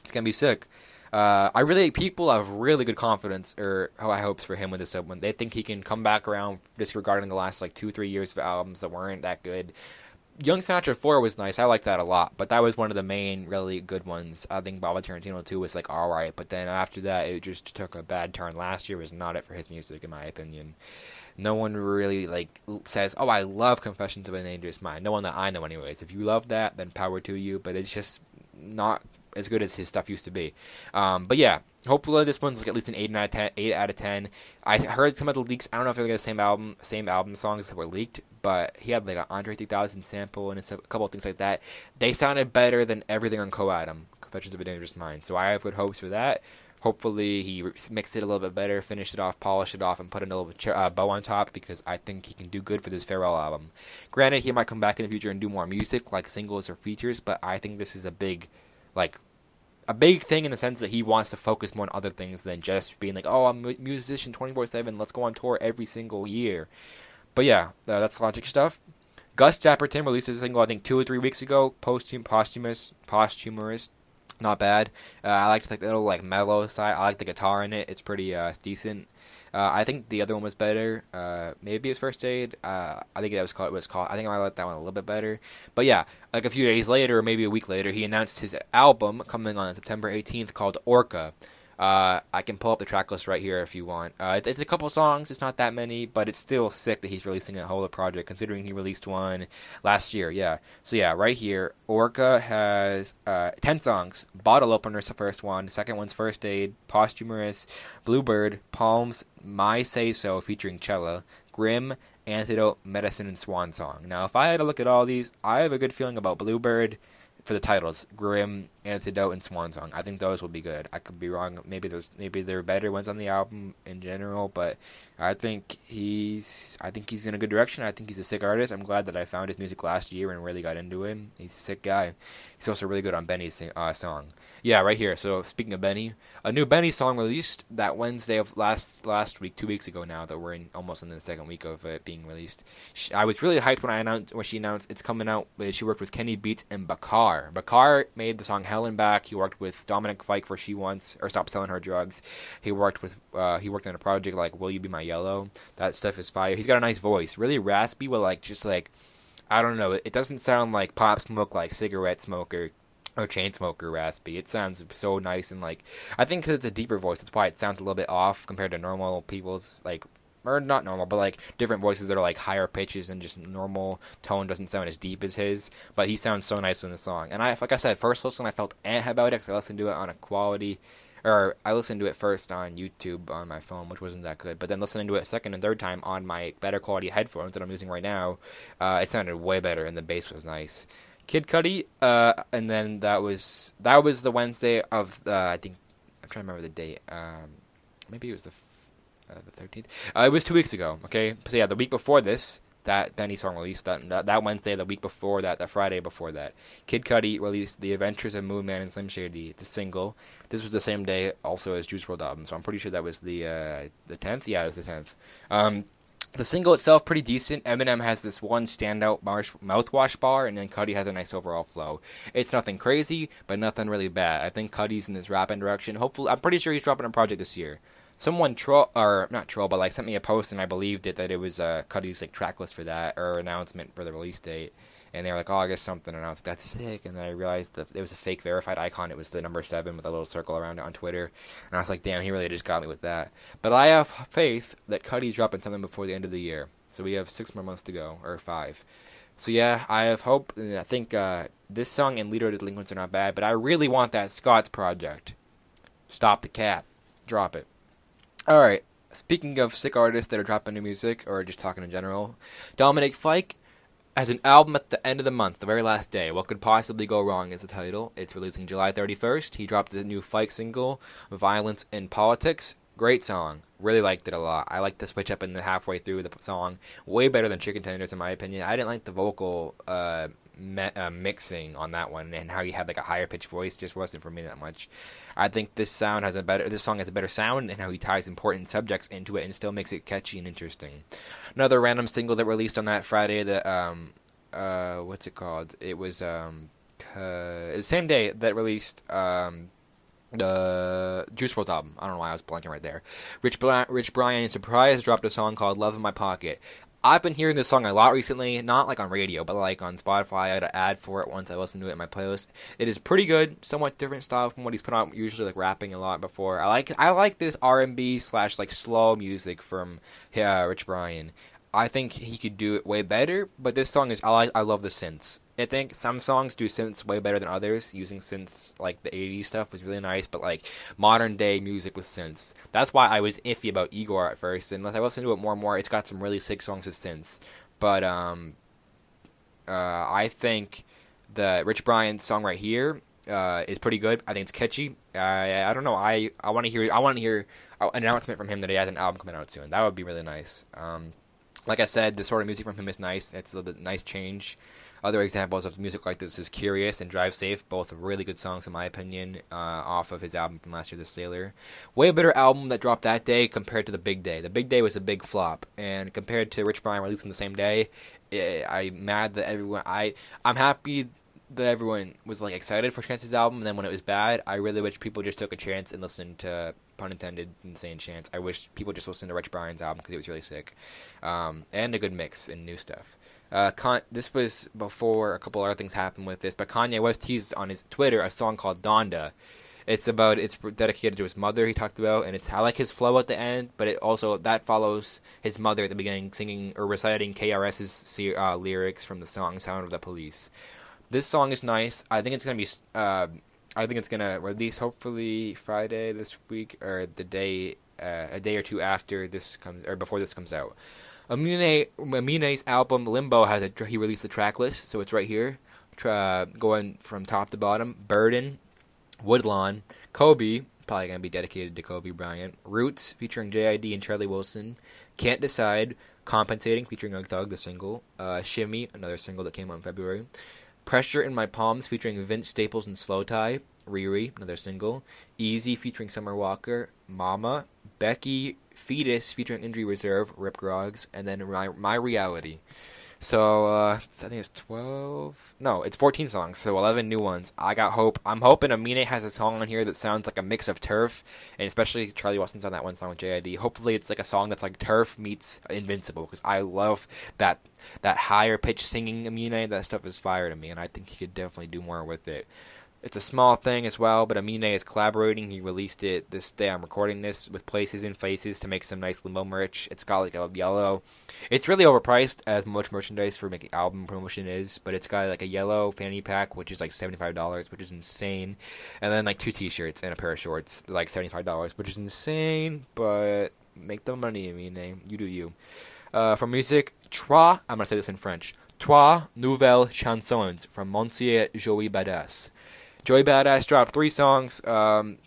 It's gonna be sick. Uh, I really people have really good confidence or high hopes for him with this album. They think he can come back around, disregarding the last like two three years of albums that weren't that good. Young Sinatra 4 was nice. I like that a lot, but that was one of the main really good ones. I think Bobby Tarantino 2 was like alright, but then after that it just took a bad turn. Last year was not it for his music in my opinion. No one really like says, "Oh, I love Confessions of a Dangerous Mind." No one that I know anyways. If you love that, then power to you, but it's just not as good as his stuff used to be. Um, but yeah, hopefully this one's like at least an eight out of ten. Eight out of ten. I heard some of the leaks. I don't know if they're the same album, same album songs that were leaked, but he had like an Andre 3000 sample and a couple of things like that. They sounded better than everything on Co-Adam, Confessions of a Dangerous Mind. So I have good hopes for that. Hopefully, he mixed it a little bit better, finished it off, polished it off, and put a little uh, bow on top because I think he can do good for this farewell album. Granted, he might come back in the future and do more music, like singles or features, but I think this is a big, like, a big thing in the sense that he wants to focus more on other things than just being like, oh, I'm a musician 24 7, let's go on tour every single year. But yeah, uh, that's Logic stuff. Gus Dapperton released a single, I think, two or three weeks ago, posthum- posthumous, posthumous, not bad. Uh, I liked like the little like mellow side. I like the guitar in it. It's pretty uh, decent. Uh, I think the other one was better. Uh, maybe it was First Aid. Uh, I think it was called. It was called. I think I like that one a little bit better. But yeah, like a few days later, or maybe a week later, he announced his album coming on September 18th called Orca. Uh, I can pull up the track list right here if you want. Uh, it's a couple songs, it's not that many, but it's still sick that he's releasing a whole project considering he released one last year. Yeah. So yeah, right here, Orca has uh, ten songs. Bottle Opener's the first one. The second one's First Aid, Posthumous, Bluebird, Palms, My Say So featuring Cella, Grim, Antidote, Medicine, and Swan Song. Now, if I had to look at all these, I have a good feeling about Bluebird for the titles, Grim, Antidote, and Swan Song. I think those will be good. I could be wrong. Maybe there's maybe there are better ones on the album in general, but I think he's I think he's in a good direction. I think he's a sick artist. I'm glad that I found his music last year and really got into him. He's a sick guy. He's also really good on BENEE's uh, song. Yeah, right here. So speaking of BENEE, a new BENEE song released that Wednesday of last last week, two weeks ago now. That we're in almost in the second week of it being released. She, I was really hyped when I announced when she announced it's coming out. She worked with Kenny Beats and Bakar. Bakar made the song Hell and Back. He worked with Dominic Fike for She Wants or Stop Selling Her Drugs. He worked with uh, he worked on a project like Will You Be My Yellow. That stuff is fire. He's got a nice voice, really raspy, but like just like I don't know. It doesn't sound like Pop Smoke, like cigarette smoker or chain smoker raspy. It sounds so nice and like I think it's a deeper voice, that's why it sounds a little bit off compared to normal people's like or not normal, but like different voices that are like higher pitches and just normal tone doesn't sound as deep as his. But he sounds so nice in the song. And I, like I said, first listen I felt eh about it because I listened to it on a quality, or I listened to it first on YouTube on my phone, which wasn't that good. But then listening to it second and third time on my better quality headphones that I'm using right now, uh, it sounded way better and the bass was nice. Kid Cudi, uh, and then that was that was the Wednesday of uh, I think I'm trying to remember the date. Um, maybe it was the uh, the thirteenth. Uh, it was two weeks ago. Okay, so yeah, the week before this, that BENEE song released that, that Wednesday, the week before that, the Friday before that, Kid Cudi released "The Adventures of Moon Man and Slim Shady," the single. This was the same day also as Juice WRLD album, so I'm pretty sure that was the uh, the tenth. Yeah, it was the tenth. Um, the single itself pretty decent. Eminem has this one standout mouthwash bar, and then Cudi has a nice overall flow. It's nothing crazy, but nothing really bad. I think Cudi's in this rapping direction. Hopefully, I'm pretty sure he's dropping a project this year. Someone troll or not troll, but like sent me a post, and I believed it that it was uh, Cudi's like track list for that or announcement for the release date and they were like, "Oh, I something," and I was like, "That's sick." And then I realized that it was a fake verified icon. It was the number seven with a little circle around it on Twitter, and I was like, "Damn, he really just got me with that." But I have faith that Cudi's dropping something before the end of the year, so we have six more months to go, or five. So yeah, I have hope. And I think uh, this song and Leader of the Delinquents are not bad, but I really want that Scott's project. Stop the cap, drop it. All right. Speaking of sick artists that are dropping new music, or just talking in general, Dominic Fike has an album at the end of the month, the very last day. What could possibly go wrong is the title. It's releasing July 31st. He dropped the new Fike single, Violence in Politics. Great song. Really liked it a lot. I liked the switch up in the halfway through the song. Way better than Chicken Tenders, in my opinion. I didn't like the vocal uh, me- uh, mixing on that one and how he had like a higher pitched voice just wasn't for me that much. I think this sound has a better this song has a better sound and how he ties important subjects into it and still makes it catchy and interesting. Another random single that released on that Friday that um uh what's it called? It was um uh, the same day that released um the Juice WRLD album. I don't know why I was blanking right there. Rich, Bla- Rich Brian Surprise dropped a song called "Love in My Pocket." I've been hearing this song a lot recently, not like on radio, but like on Spotify. I had an ad for it once I listened to it in my playlist. It is pretty good, somewhat different style from what he's put out. Usually like rapping a lot before. I like I like this R and B slash like slow music from yeah, Rich Brian. I think he could do it way better, but this song is I like I love the synths. I think some songs do synths way better than others. Using synths like the 80s stuff was really nice, but like modern day music with synths. That's why I was iffy about Igor at first. And unless I listen to it more and more, it's got some really sick songs with synths. But um, uh, I think the Rich Brian song right here uh, is pretty good. I think it's catchy. Uh, I don't know. I I want to hear I want to hear an announcement from him that he has an album coming out soon. That would be really nice. Um, like I said, the sort of music from him is nice. It's a little bit nice change. Other examples of music like this is Curious and Drive Safe, both really good songs in my opinion, uh, off of his album from last year, The Sailor. Way better album that dropped that day compared to The Big Day. The Big Day was a big flop, and compared to Rich Brian releasing the same day, I'm mad that everyone. I I'm happy that everyone was like excited for Chance's album, and then when it was bad, I really wish people just took a chance and listened to pun intended, insane chance. I wish people just listened to Rich Brian's album because it was really sick, um, and a good mix and new stuff. Uh, Con- this was before a couple other things happened with this, but Kanye West teased on his Twitter a song called Donda. It's about it's dedicated to his mother. He talked about, and it's I like his flow at the end, but it also that follows his mother at the beginning, singing or reciting KRS's uh, lyrics from the song "Sound of the Police." This song is nice. I think it's gonna be. Uh, I think it's gonna release hopefully Friday this week or the day uh, a day or two after this comes or before this comes out. Amine Amine's album Limbo has a he released the track list, so it's right here, uh, going from top to bottom. Burden, Woodlawn, Kobe, probably gonna be dedicated to Kobe Bryant. Roots featuring JID and Charlie Wilson. Can't decide. Compensating featuring Young Thug, the single. Uh, Shimmy, another single that came out in February. Pressure in My Palms featuring Vince Staples and Slowthai. Riri, another single. Easy featuring Summer Walker. Mama. Becky. Fetus featuring Injury Reserve. Rip Groggs. And then My, My Reality. So uh, I think it's twelve. No, it's fourteen songs. So eleven new ones. I got hope. I'm hoping Amine has a song on here that sounds like a mix of Turf, and especially Charlie Wilson's on that one song with JID. Hopefully, it's like a song that's like Turf meets Invincible because I love that that higher pitch singing Amine. That stuff is fire to me, and I think he could definitely do more with it. It's a small thing as well, but Amine is collaborating. He released it this day. I'm recording this with Places and Faces to make some nice limbo merch. It's got like a yellow. It's really overpriced as much merchandise for making album promotion is, but it's got like a yellow fanny pack, which is like $75, which is insane. And then like two t-shirts and a pair of shorts, like $75, which is insane, but make the money, Amine. You do you. Uh, for music, Trois, I'm going to say this in French. Trois nouvelles chansons from Monsieur Joey Badass. Joey Badass dropped three songs um,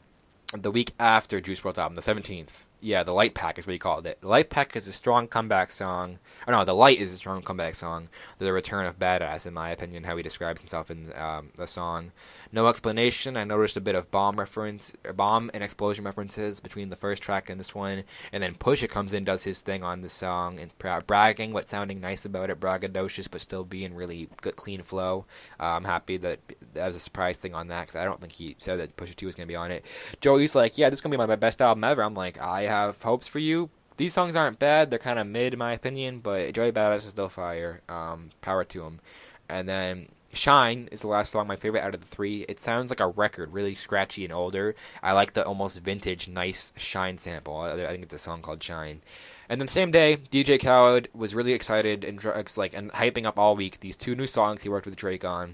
the week after Juice WRLD's album, the 17th. Yeah, the Light Pack is what he called it. The Light Pack is a strong comeback song. Or no, the Light is a strong comeback song. The return of Badass, in my opinion, how he describes himself in um, the song. No explanation. I noticed a bit of bomb reference, bomb and explosion references between the first track and this one, and then Pusha comes in, does his thing on the song, and bragging, but sounding nice about it, braggadocious, but still being really good, clean flow. Uh, I'm happy that that was a surprise thing on that because I don't think he said that Pusha T was gonna be on it. Joey's like, yeah, this is gonna be my best album ever. I'm like, I have hopes for you. These songs aren't bad; they're kind of mid, in my opinion. But Joey Badass is still fire. Um, power to him. And then Shine is the last song, my favorite out of the three. It sounds like a record, really scratchy and older. I like the almost vintage, nice Shine sample. I think it's a song called Shine. And then same day, DJ Khaled was really excited and like and hyping up all week these two new songs he worked with Drake on.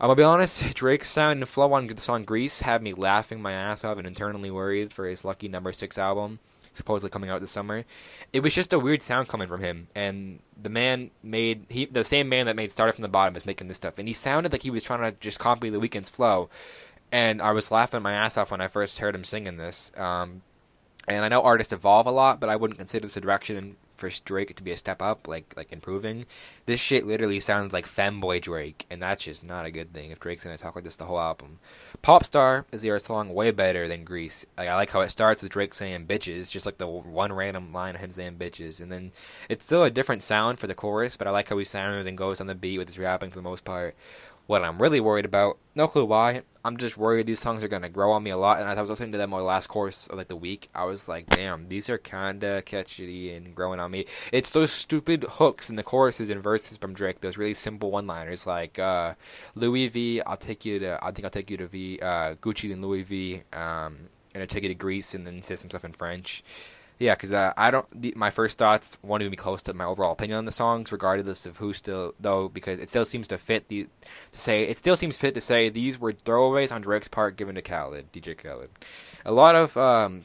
I'm gonna be honest, Drake's sound and flow on the song "Greece" had me laughing my ass off and internally worried for his lucky number six album supposedly coming out this summer. It was just a weird sound coming from him, and the man made he the same man that made "Started from the Bottom" is making this stuff, and he sounded like he was trying to just copy the Weeknd's flow. And I was laughing my ass off when I first heard him singing this. Um, and I know artists evolve a lot, but I wouldn't consider this a direction for Drake to be a step up, like like improving. This shit literally sounds like femboy Drake, and that's just not a good thing if Drake's gonna talk like this the whole album. Popstar is the song way better than Greece. Like, I like how it starts with Drake saying bitches, just like the one random line of him saying bitches, and then it's still a different sound for the chorus, but I like how he sounds and goes on the beat with his rapping for the most part. What I'm really worried about, no clue why. I'm just worried these songs are gonna grow on me a lot. And as I was listening to them my last course of like the week, I was like, damn, these are kinda catchy and growing on me. It's those stupid hooks in the choruses and verses from Drake. Those really simple one-liners like uh, Louis V. I'll take you to. I think I'll take you to V. Uh, Gucci and Louis V. Um, and I take you to Greece, and then say some stuff in French. Yeah, because uh, I don't. The, my first thoughts want to be close to my overall opinion on the songs, regardless of who still though, because it still seems to fit the to say it still seems fit to say these were throwaways on Drake's part given to Khaled, DJ Khaled. A lot of um,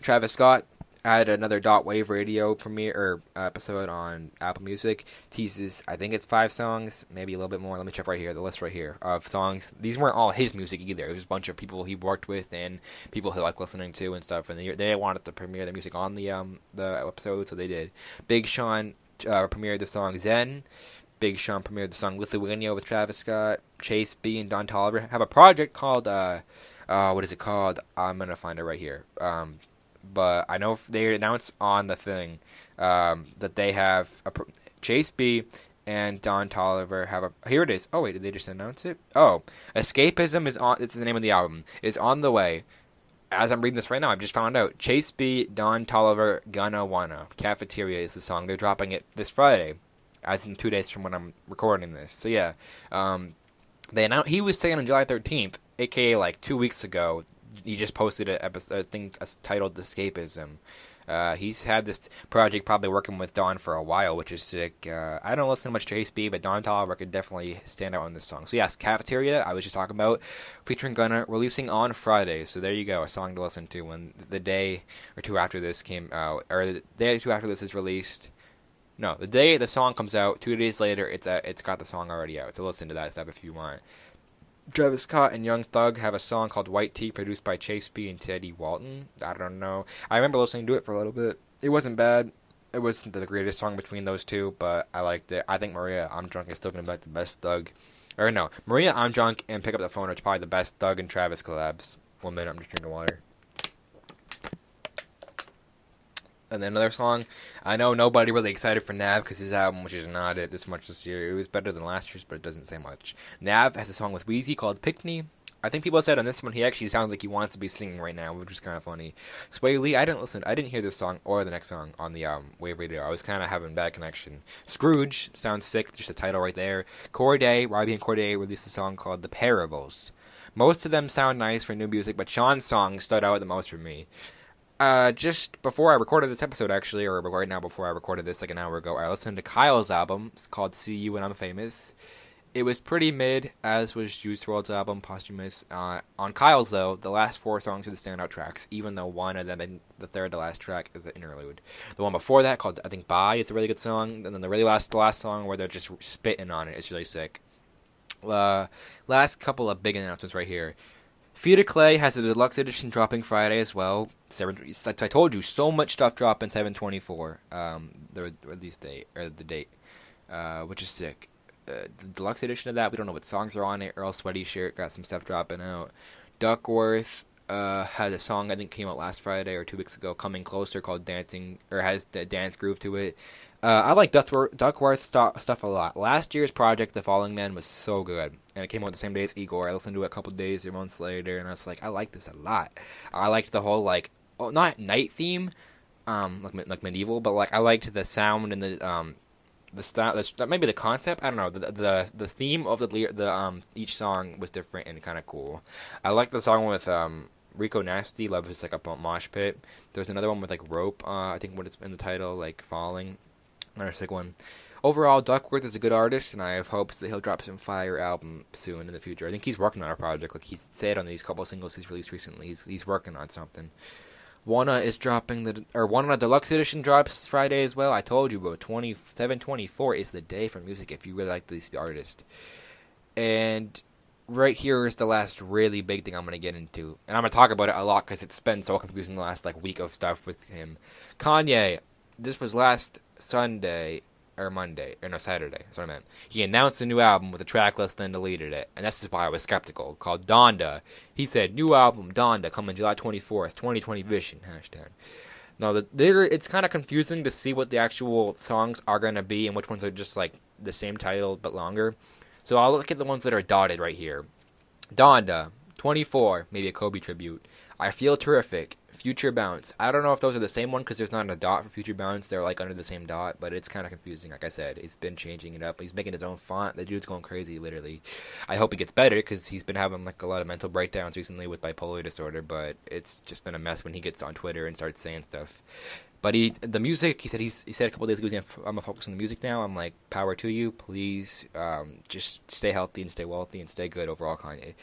Travis Scott I had another Dot Wave Radio premiere or uh, episode on Apple Music. Teases, I think it's five songs, maybe a little bit more. Let me check right here, the list right here of songs. These weren't all his music either. It was a bunch of people he worked with and people he liked listening to and stuff. And they, they wanted to premiere the music on the um the episode, so they did. Big Sean uh, premiered the song Zen. Big Sean premiered the song Lithuania with Travis Scott. Chase B and Don Toliver have a project called uh, uh what is it called? I'm gonna find it right here. Um but I know they announced on the thing um, that they have a, Chase B and Don Toliver have a. Here it is. Oh wait, did they just announce it? Oh, Escapism is on. It's the name of the album. Is on the way. As I'm reading this right now, I've just found out. Chase B, Don Toliver, Gonna Wanna. Cafeteria is the song. They're dropping it this Friday, as in two days from when I'm recording this. So yeah, um, they announced. He was saying on July 13th, aka like two weeks ago, he just posted a, episode, thing titled "Escapism." Uh, he's had this project probably working with Don for a while, which is sick. Uh, I don't listen to much to Chase B, but Don Toliver could definitely stand out on this song. So yes, Cafeteria, I was just talking about, featuring Gunna, releasing on Friday. So there you go, a song to listen to when the day or two after this came out, or the day or two after this is released. No, the day the song comes out, two days later, it's a, it's got the song already out. So listen to that stuff if you want. Travis Scott and Young Thug have a song called White Tea produced by Chase B and Teddy Walton. I don't know. I remember listening to it for a little bit. It wasn't bad. It wasn't the greatest song between those two, but I liked it. I think Maria I'm Drunk is still going to be like the best Thug. Or no, Maria I'm Drunk and Pick Up the Phone are probably the best Thug and Travis collabs. One minute, I'm just drinking water. And then another song. I know nobody really excited for Nav because his album, which is not it this much this year, it was better than last year's, but it doesn't say much. Nav has a song with Wheezy called Pickney. I think people said on this one he actually sounds like he wants to be singing right now, which is kind of funny. Swae Lee, I didn't listen, I didn't hear this song or the next song on the um, Wave Radio. I was kind of having bad connection. Scrooge sounds sick, just the title right there. Corday, Robbie and Corday released a song called The Parables. Most of them sound nice for new music, but Sean's song stood out the most for me. Uh, just before I recorded this episode, actually, or right now before I recorded this, like an hour ago, I listened to Kyle's album. It's called "See You When I'm Famous." It was pretty mid, as was Juice WRLD's album "Posthumous." Uh, on Kyle's though, the last four songs are the standout tracks, even though one of them, the third to last track, is an interlude. The one before that, called I think "Bye," is a really good song, and then the really last, the last song where they're just spitting on it is really sick. Uh, last couple of big announcements right here. Feet of Clay has a deluxe edition dropping Friday as well. Seven, I told you, so much stuff dropping 724. Um, the release date or the date, uh, which is sick. Uh, the deluxe edition of that, we don't know what songs are on it. Earl Sweatshirt got some stuff dropping out. Duckwrth uh, had a song I think came out last Friday or two weeks ago, coming closer, called "Dancing" or has the dance groove to it. Uh, I like Duckwrth, Duckwrth st- stuff a lot. Last year's project, The Falling Man, was so good, and it came out the same day as Igor. I listened to it a couple days or months later, and I was like, I like this a lot. I liked the whole like, oh, not night theme, um, like like medieval, but like I liked the sound and the um, the style. The, maybe the concept. I don't know. The the the theme of the the um each song was different and kind of cool. I like the song with um Rico Nasty, Love is like a mosh pit. There's another one with like rope. Uh, I think what it's in the title, like falling. Another sick one. Overall, Duckwrth is a good artist, and I have hopes that he'll drop some fire album soon in the future. I think he's working on a project, like he's said on these couple singles he's released recently. He's he's working on something. Wunna is dropping the or Wunna Deluxe Edition drops Friday as well. I told you, but twenty seven twenty four is the day for music if you really like these artists. And right here is the last really big thing I'm gonna get into, and I'm gonna talk about it a lot because it's been so confusing the last like week of stuff with him. Kanye, this was last Sunday or Monday or no Saturday. That's what I meant. He announced a new album with a track list, then deleted it, and that's just why I was skeptical. Called Donda. He said new album Donda coming July 24th, 2020 Vision hashtag. Now the it's kind of confusing to see what the actual songs are gonna be and which ones are just like the same title but longer. So I'll look at the ones that are dotted right here. Donda 24, maybe a Kobe tribute. I feel terrific. Future Bounce. I don't know if those are the same one because there's not a dot for Future Bounce. They're like under the same dot, but it's kind of confusing. Like I said, he's been changing it up. He's making his own font. The dude's going crazy, literally. I hope he gets better because he's been having like a lot of mental breakdowns recently with bipolar disorder. But it's just been a mess when he gets on Twitter and starts saying stuff. But he, the music, he said he's, he said a couple days ago, I'm gonna focus on the music now. I'm like, power to you, please. Um, just stay healthy and stay wealthy and stay good overall, Kanye.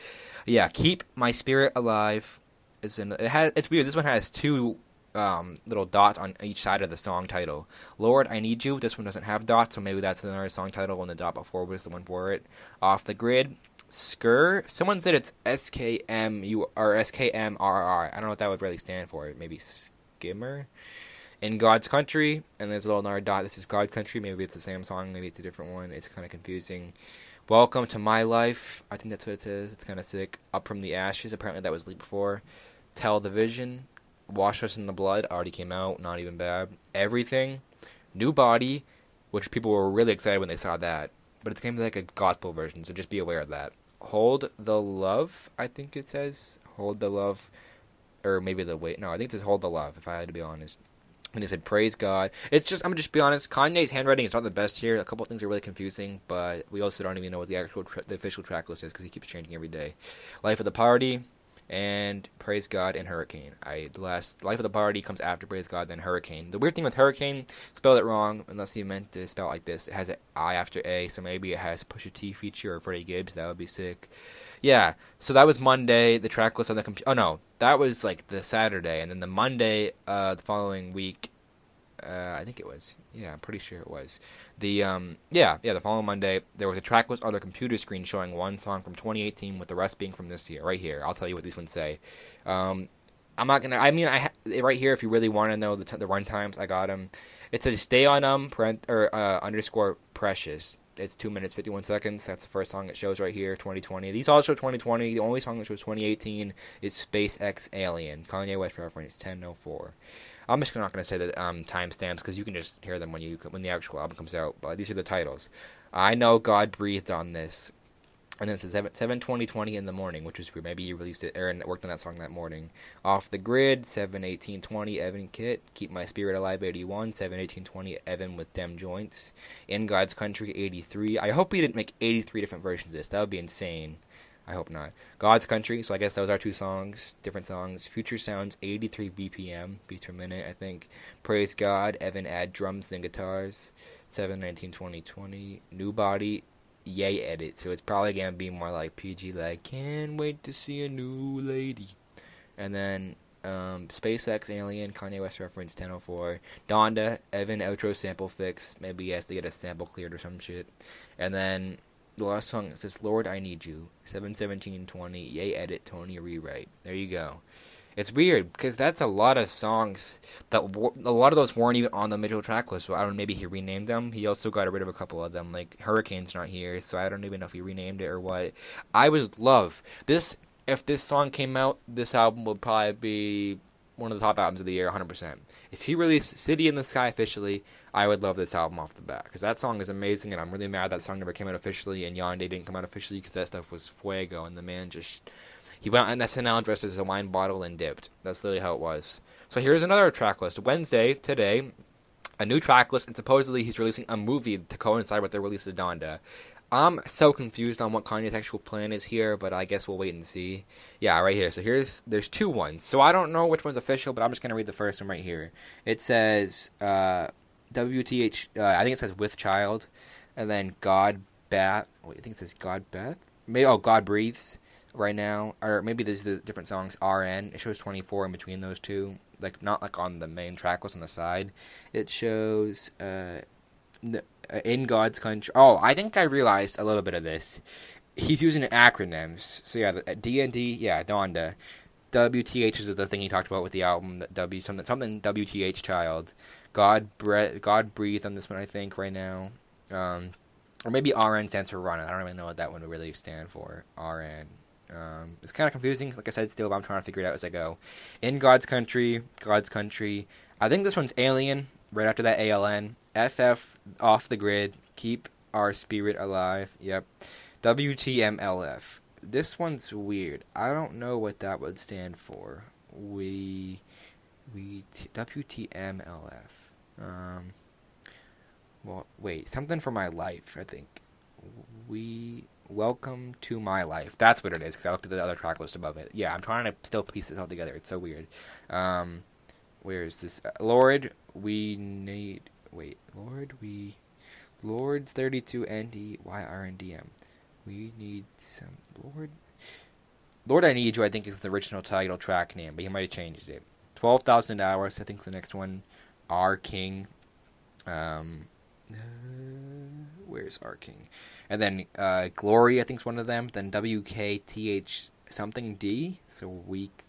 Yeah, keep my spirit alive. It's in, it has, it's weird. This one has two um, little dots on each side of the song title. Lord, I Need You. This one doesn't have dots, so maybe that's another song title, and the dot before was the one for it. Off the Grid. Skr. Someone said it's S K M U or S K M R R. I don't know what that would really stand for. Maybe skimmer. In God's Country, and there's a little another dot. This is God Country. Maybe it's the same song. Maybe it's a different one. It's kind of confusing. Welcome to My Life. I think that's what it says. It's kind of sick. Up from the Ashes. Apparently that was leaked before. Tell the Vision. Wash Us in the Blood. Already came out. Not even bad. Everything. New Body, which people were really excited when they saw that. But it's going to be like a gospel version, so just be aware of that. Hold the Love, I think it says. Hold the Love. Or maybe the wait. No, I think it says Hold the Love, if I had to be honest. And he said, "Praise God." It's just I'm gonna just be honest. Kanye's handwriting is not the best here. A couple of things are really confusing, but we also don't even know what the actual tra- the official track list is because he keeps changing every day. Life of the Party and Praise God and Hurricane. I the last Life of the Party comes after Praise God, then Hurricane. The weird thing with Hurricane, spelled it wrong unless he meant to spell it like this. It has an I after A, so maybe it has Pusha T feature or Freddie Gibbs. That would be sick. Yeah, so that was Monday. The track list on the computer. Oh no, that was like the Saturday, and then the Monday, uh, the following week. Uh, I think it was. Yeah, I'm pretty sure it was. The um, yeah, yeah. The following Monday, there was a track list on the computer screen showing one song from 2018, with the rest being from this year. Right here, I'll tell you what these ones say. Um, I'm not gonna. I mean, I ha- right here. If you really want to know the t- the run times, I got them. It says "Stay on them" parent- or uh, underscore precious it's two minutes fifty one seconds. That's the first song it shows right here, 2020. These all show 2020. The only song that shows 2018 is SpaceX Alien. Kanye West reference 1004. I'm just not going to say the um, timestamps because you can just hear them when you when the actual album comes out. But these are the titles. I know God breathed on this, and then it says 7, 7 20 20 in the morning, which was maybe you released it. Aaron worked on that song that morning. Off the grid 7 18 20 Evan Kit. Keep My Spirit Alive 81 7 18 20 Evan with Dem Joints. In God's Country 83. I hope he didn't make 83 different versions of this. That would be insane. I hope not. God's Country. So I guess those are two songs, different songs. Future Sounds, 83 BPM, beats per minute, I think. Praise God. Evan add drums and guitars. 7, 19, 20, 20. New Body, Yay edit. So it's probably gonna be more like PG, like can't wait to see a new lady. And then um, SpaceX Alien Kanye West reference 1004. Donda Evan outro sample fix. Maybe he has to get a sample cleared or some shit. And then the last song it says Lord I Need You 71720 Yay edit Tony rewrite. There you go. It's weird because that's a lot of songs that a lot of those weren't even on the Mitchell track list. So I don't know, maybe he renamed them. He also got rid of a couple of them. Like Hurricane's not here, so I don't even know if he renamed it or what. I would love this if this song came out. This album would probably be one of the top albums of the year, 100%. If he released City in the Sky officially, I would love this album off the bat because that song is amazing, and I'm really mad that song never came out officially and Yandhi didn't come out officially because that stuff was fuego, and the man just he went on SNL dressed as a wine bottle and dipped. That's literally how it was. So here's another track list. Wednesday, today, a new track list, and supposedly he's releasing a movie to coincide with the release of Donda. I'm so confused on what Kanye's actual plan is here, but I guess we'll wait and see. Yeah, right here. So here's there's two ones. So I don't know which one's official, but I'm just gonna read the first one right here. It says uh, WTH. Uh, I think it says with child, and then God Bath. Wait, I think it says God Beth. Maybe oh God breathes right now, or maybe there's the different songs. RN. It shows 24 in between those two, like not like on the main track list on the side. It shows uh, in God's country. Oh, I think I realized a little bit of this. He's using acronyms. So yeah, D and D. Yeah, Donda. WTH is the thing he talked about with the album. That W something something WTH child. God bre- God breathe on this one I think right now. Um, or maybe RN stands for run. I don't even know what that one would really stand for. RN. Um, it's kind of confusing, like I said, still, but I'm trying to figure it out as I go. In God's Country, God's Country. I think this one's Alien, right after that ALN. FF, Off the Grid, Keep Our Spirit Alive. Yep. WTMLF. This one's weird. I don't know what that would stand for. We. We. T- WTMLF. Um. Well, wait. Something for my life, I think. We Welcome to My Life. That's what it is, because I looked at the other track list above it. Yeah, I'm trying to still piece this all together. It's so weird. Um, where is this? Uh, Lord, we need. Wait, Lord, we. Lord's 32 ND YRNDM. We need some. Lord. Lord, I Need You, I think, is the original title track name, but he might have changed it. twelve thousand hours. I think is the next one. Our King. Um, uh, where's Our King? And then uh, Glory, I think is one of them. Then WKTH something D. So week.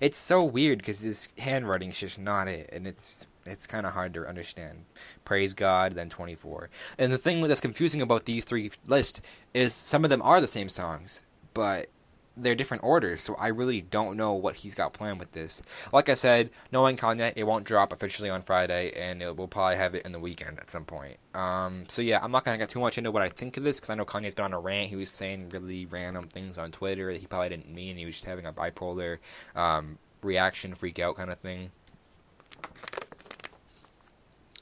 It's so weird because this handwriting is just not it, and it's it's kind of hard to understand. Praise God, then 24. And the thing that's confusing about these three lists is some of them are the same songs, but they're different orders, so I really don't know what he's got planned with this. Like I said, knowing Kanye, it won't drop officially on Friday, and it will probably have it in the weekend at some point. Um, so yeah, I'm not gonna get too much into what I think of this because I know Kanye's been on a rant. He was saying really random things on Twitter that he probably didn't mean. He was just having a bipolar um, reaction, freak out kind of thing.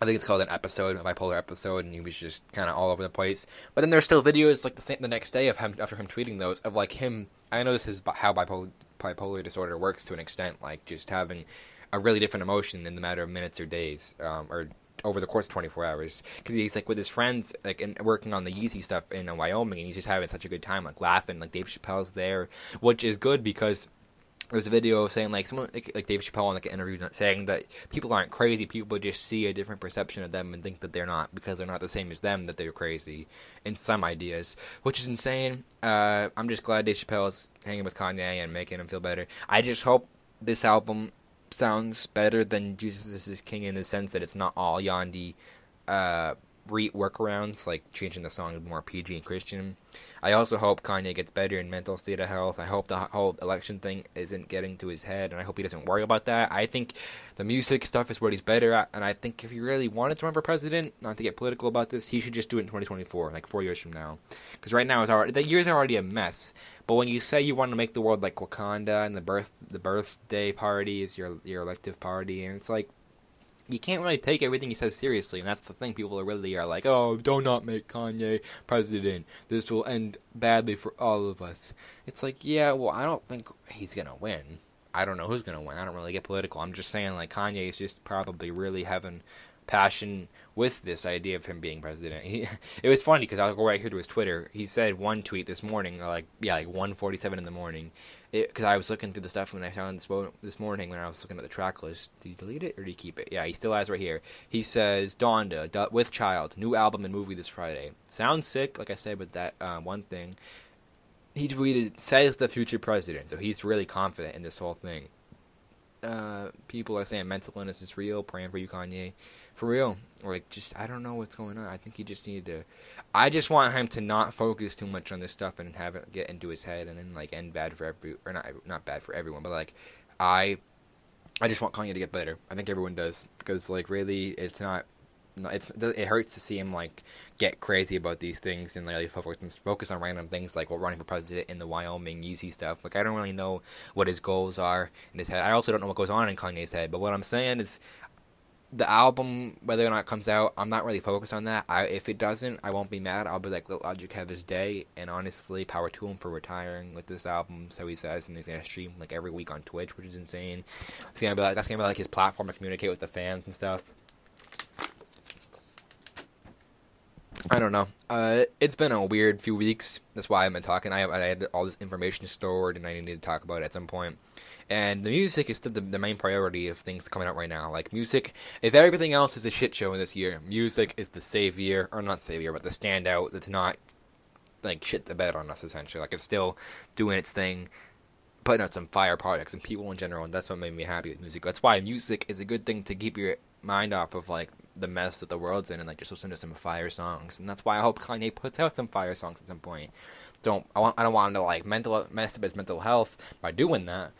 I think it's called an episode, a bipolar episode, and he was just kind of all over the place. But then there's still videos like the same, the next day of him after him tweeting those of like him. I know this is how bipolar bipolar disorder works to an extent, like just having a really different emotion in the matter of minutes or days, um, or over the course of 24 hours. Because he's like with his friends, like working on the Yeezy stuff in Wyoming, and he's just having such a good time, like laughing. Like Dave Chappelle's there, which is good because there's a video saying like someone like, like Dave Chappelle in like an interview saying that people aren't crazy. People just see a different perception of them and think that they're not because they're not the same as them that they're crazy in some ideas, which is insane. Uh, I'm just glad Dave Chappelle is hanging with Kanye and making him feel better. I just hope this album sounds better than Jesus is King in the sense that it's not all Yandhi uh, re workarounds like changing the song to more PG and Christian. I also hope Kanye gets better in mental state of health. I hope the whole election thing isn't getting to his head, and I hope he doesn't worry about that. I think the music stuff is what he's better at, and I think if he really wanted to run for president, not to get political about this, he should just do it in 2024, like four years from now. Because right now, it's already, the years are already a mess. But when you say you want to make the world like Wakanda, and the birth the birthday party is your your elective party, and it's like you can't really take everything he says seriously, and that's the thing. People are really are like, "Oh, do not make Kanye president. This will end badly for all of us." It's like, yeah, well, I don't think he's gonna win. I don't know who's gonna win. I don't really get political. I'm just saying, like, Kanye is just probably really having passion with this idea of him being president. He, it was funny because I'll go right here to his Twitter. He said one tweet this morning, like yeah, like 1:47 in the morning, because I was looking through the stuff when I found this this morning when I was looking at the track list. Did you delete it or did you keep it? Yeah, he still has right here. He says Donda with Child, new album and movie this Friday. Sounds sick, like I said, but that uh, one thing. He tweeted, says the future president, so he's really confident in this whole thing. Uh, people are saying mental illness is real, praying for you, Kanye for real. Like, just I don't know what's going on. I think he just needed to. I just want him to not focus too much on this stuff and have it get into his head and then like end bad for every or not not bad for everyone, but like I, I just want Kanye to get better. I think everyone does because like really, it's not. It's it hurts to see him like get crazy about these things and like focus on random things like well running for president in the Wyoming Yeezy stuff. Like I don't really know what his goals are in his head. I also don't know what goes on in Kanye's head. But what I'm saying is the album, whether or not it comes out, I'm not really focused on that. I, if it doesn't, I won't be mad. I'll be like, let Logic have his day. And honestly, power to him for retiring with this album. So he says, and he's gonna stream like every week on Twitch, which is insane. It's gonna be like that's gonna be like his platform to communicate with the fans and stuff. I don't know. Uh, it's been a weird few weeks. That's why I've been talking. I, have, I had all this information stored, and I needed to talk about it at some point. And the music is still the, the main priority of things coming out right now. Like music, if everything else is a shit show in this year, music is the savior, or not savior, but the standout that's not like shit the bed on us essentially. Like it's still doing its thing, putting out some fire projects and people in general, and that's what made me happy with music. That's why music is a good thing to keep your mind off of like the mess that the world's in and like just listen to some fire songs. And that's why I hope Kanye puts out some fire songs at some point. Don't I want I don't want him to like mental mess up his mental health by doing that,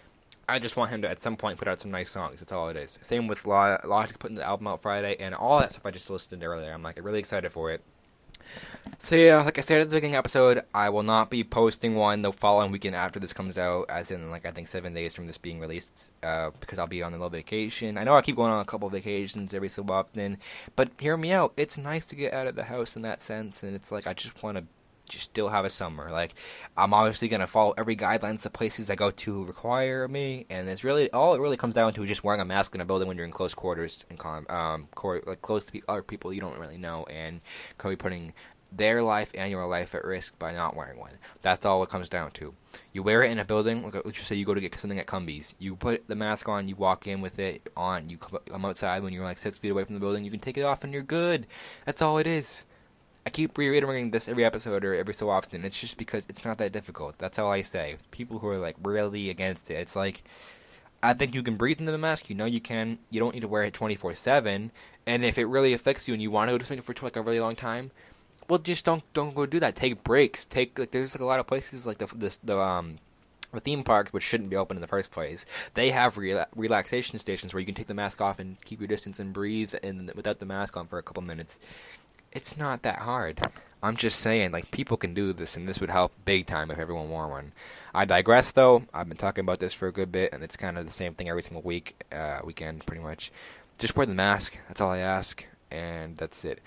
I just want him to at some point put out some nice songs. That's all it is. Same with Logic putting the album out Friday and all that stuff I just listed earlier. I'm like really excited for it. So yeah, like I said at the beginning episode, I will not be posting one the following weekend after this comes out, as in like I think seven days from this being released, uh, because I'll be on a little vacation. I know I keep going on a couple vacations every so often, but hear me out. It's nice to get out of the house in that sense, and it's like I just want to just still have a summer. Like I'm obviously gonna follow every guidelines the places I go to require me, and it's really all it really comes down to is just wearing a mask in a building when you're in close quarters and um like close to other people you don't really know, and could be putting their life and your life at risk by not wearing one. That's all it comes down to. You wear it in a building. Like let's just say you go to get something at Cumbies. You put the mask on. You walk in with it on. You come outside when you're like six feet away from the building. You can take it off and you're good. That's all it is. I keep reiterating this every episode or every so often. It's just because it's not that difficult. That's all I say. People who are like really against it, it's like I think you can breathe into the mask. You know you can. You don't need to wear it 24 seven. And if it really affects you and you want to go to something for like a really long time, well, just don't don't go do that. Take breaks. Take like there's like a lot of places like the the um the theme parks, which shouldn't be open in the first place, they have rela- relaxation stations where you can take the mask off and keep your distance and breathe and without the mask on for a couple minutes it's not that hard. I'm just saying, like, people can do this, and this would help big time if everyone wore one. I digress, though. I've been talking about this for a good bit, and it's kind of the same thing every single week, uh, weekend, pretty much. Just wear the mask. That's all I ask, and that's it.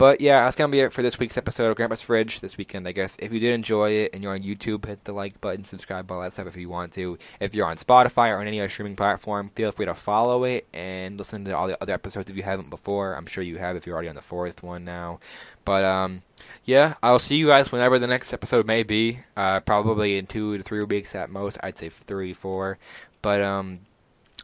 But yeah, that's gonna be it for this week's episode of Grandpa's Fridge this weekend. I guess if you did enjoy it and you're on YouTube, hit the like button, subscribe, all that stuff if you want to. If you're on Spotify or on any other streaming platform, feel free to follow it and listen to all the other episodes if you haven't before. I'm sure you have if you're already on the fourth one now. But um, yeah, I'll see you guys whenever the next episode may be. Uh, probably in two to three weeks at most. I'd say three, four. But um,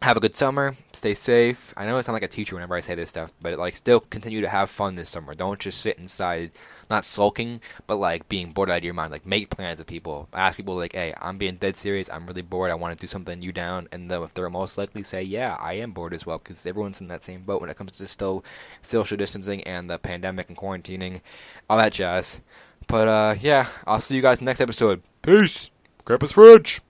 have a good summer. Stay safe. I know it sounds like a teacher whenever I say this stuff, but like still continue to have fun this summer. Don't just sit inside, not sulking, but like being bored out of your mind. Like make plans with people. Ask people like, "Hey, I'm being dead serious. I'm really bored. I want to do something. You down?" And if they're most likely say, "Yeah, I am bored as well," because everyone's in that same boat when it comes to still social distancing and the pandemic and quarantining, all that jazz. But uh, yeah, I'll see you guys next episode. Peace. Grandpa's fridge.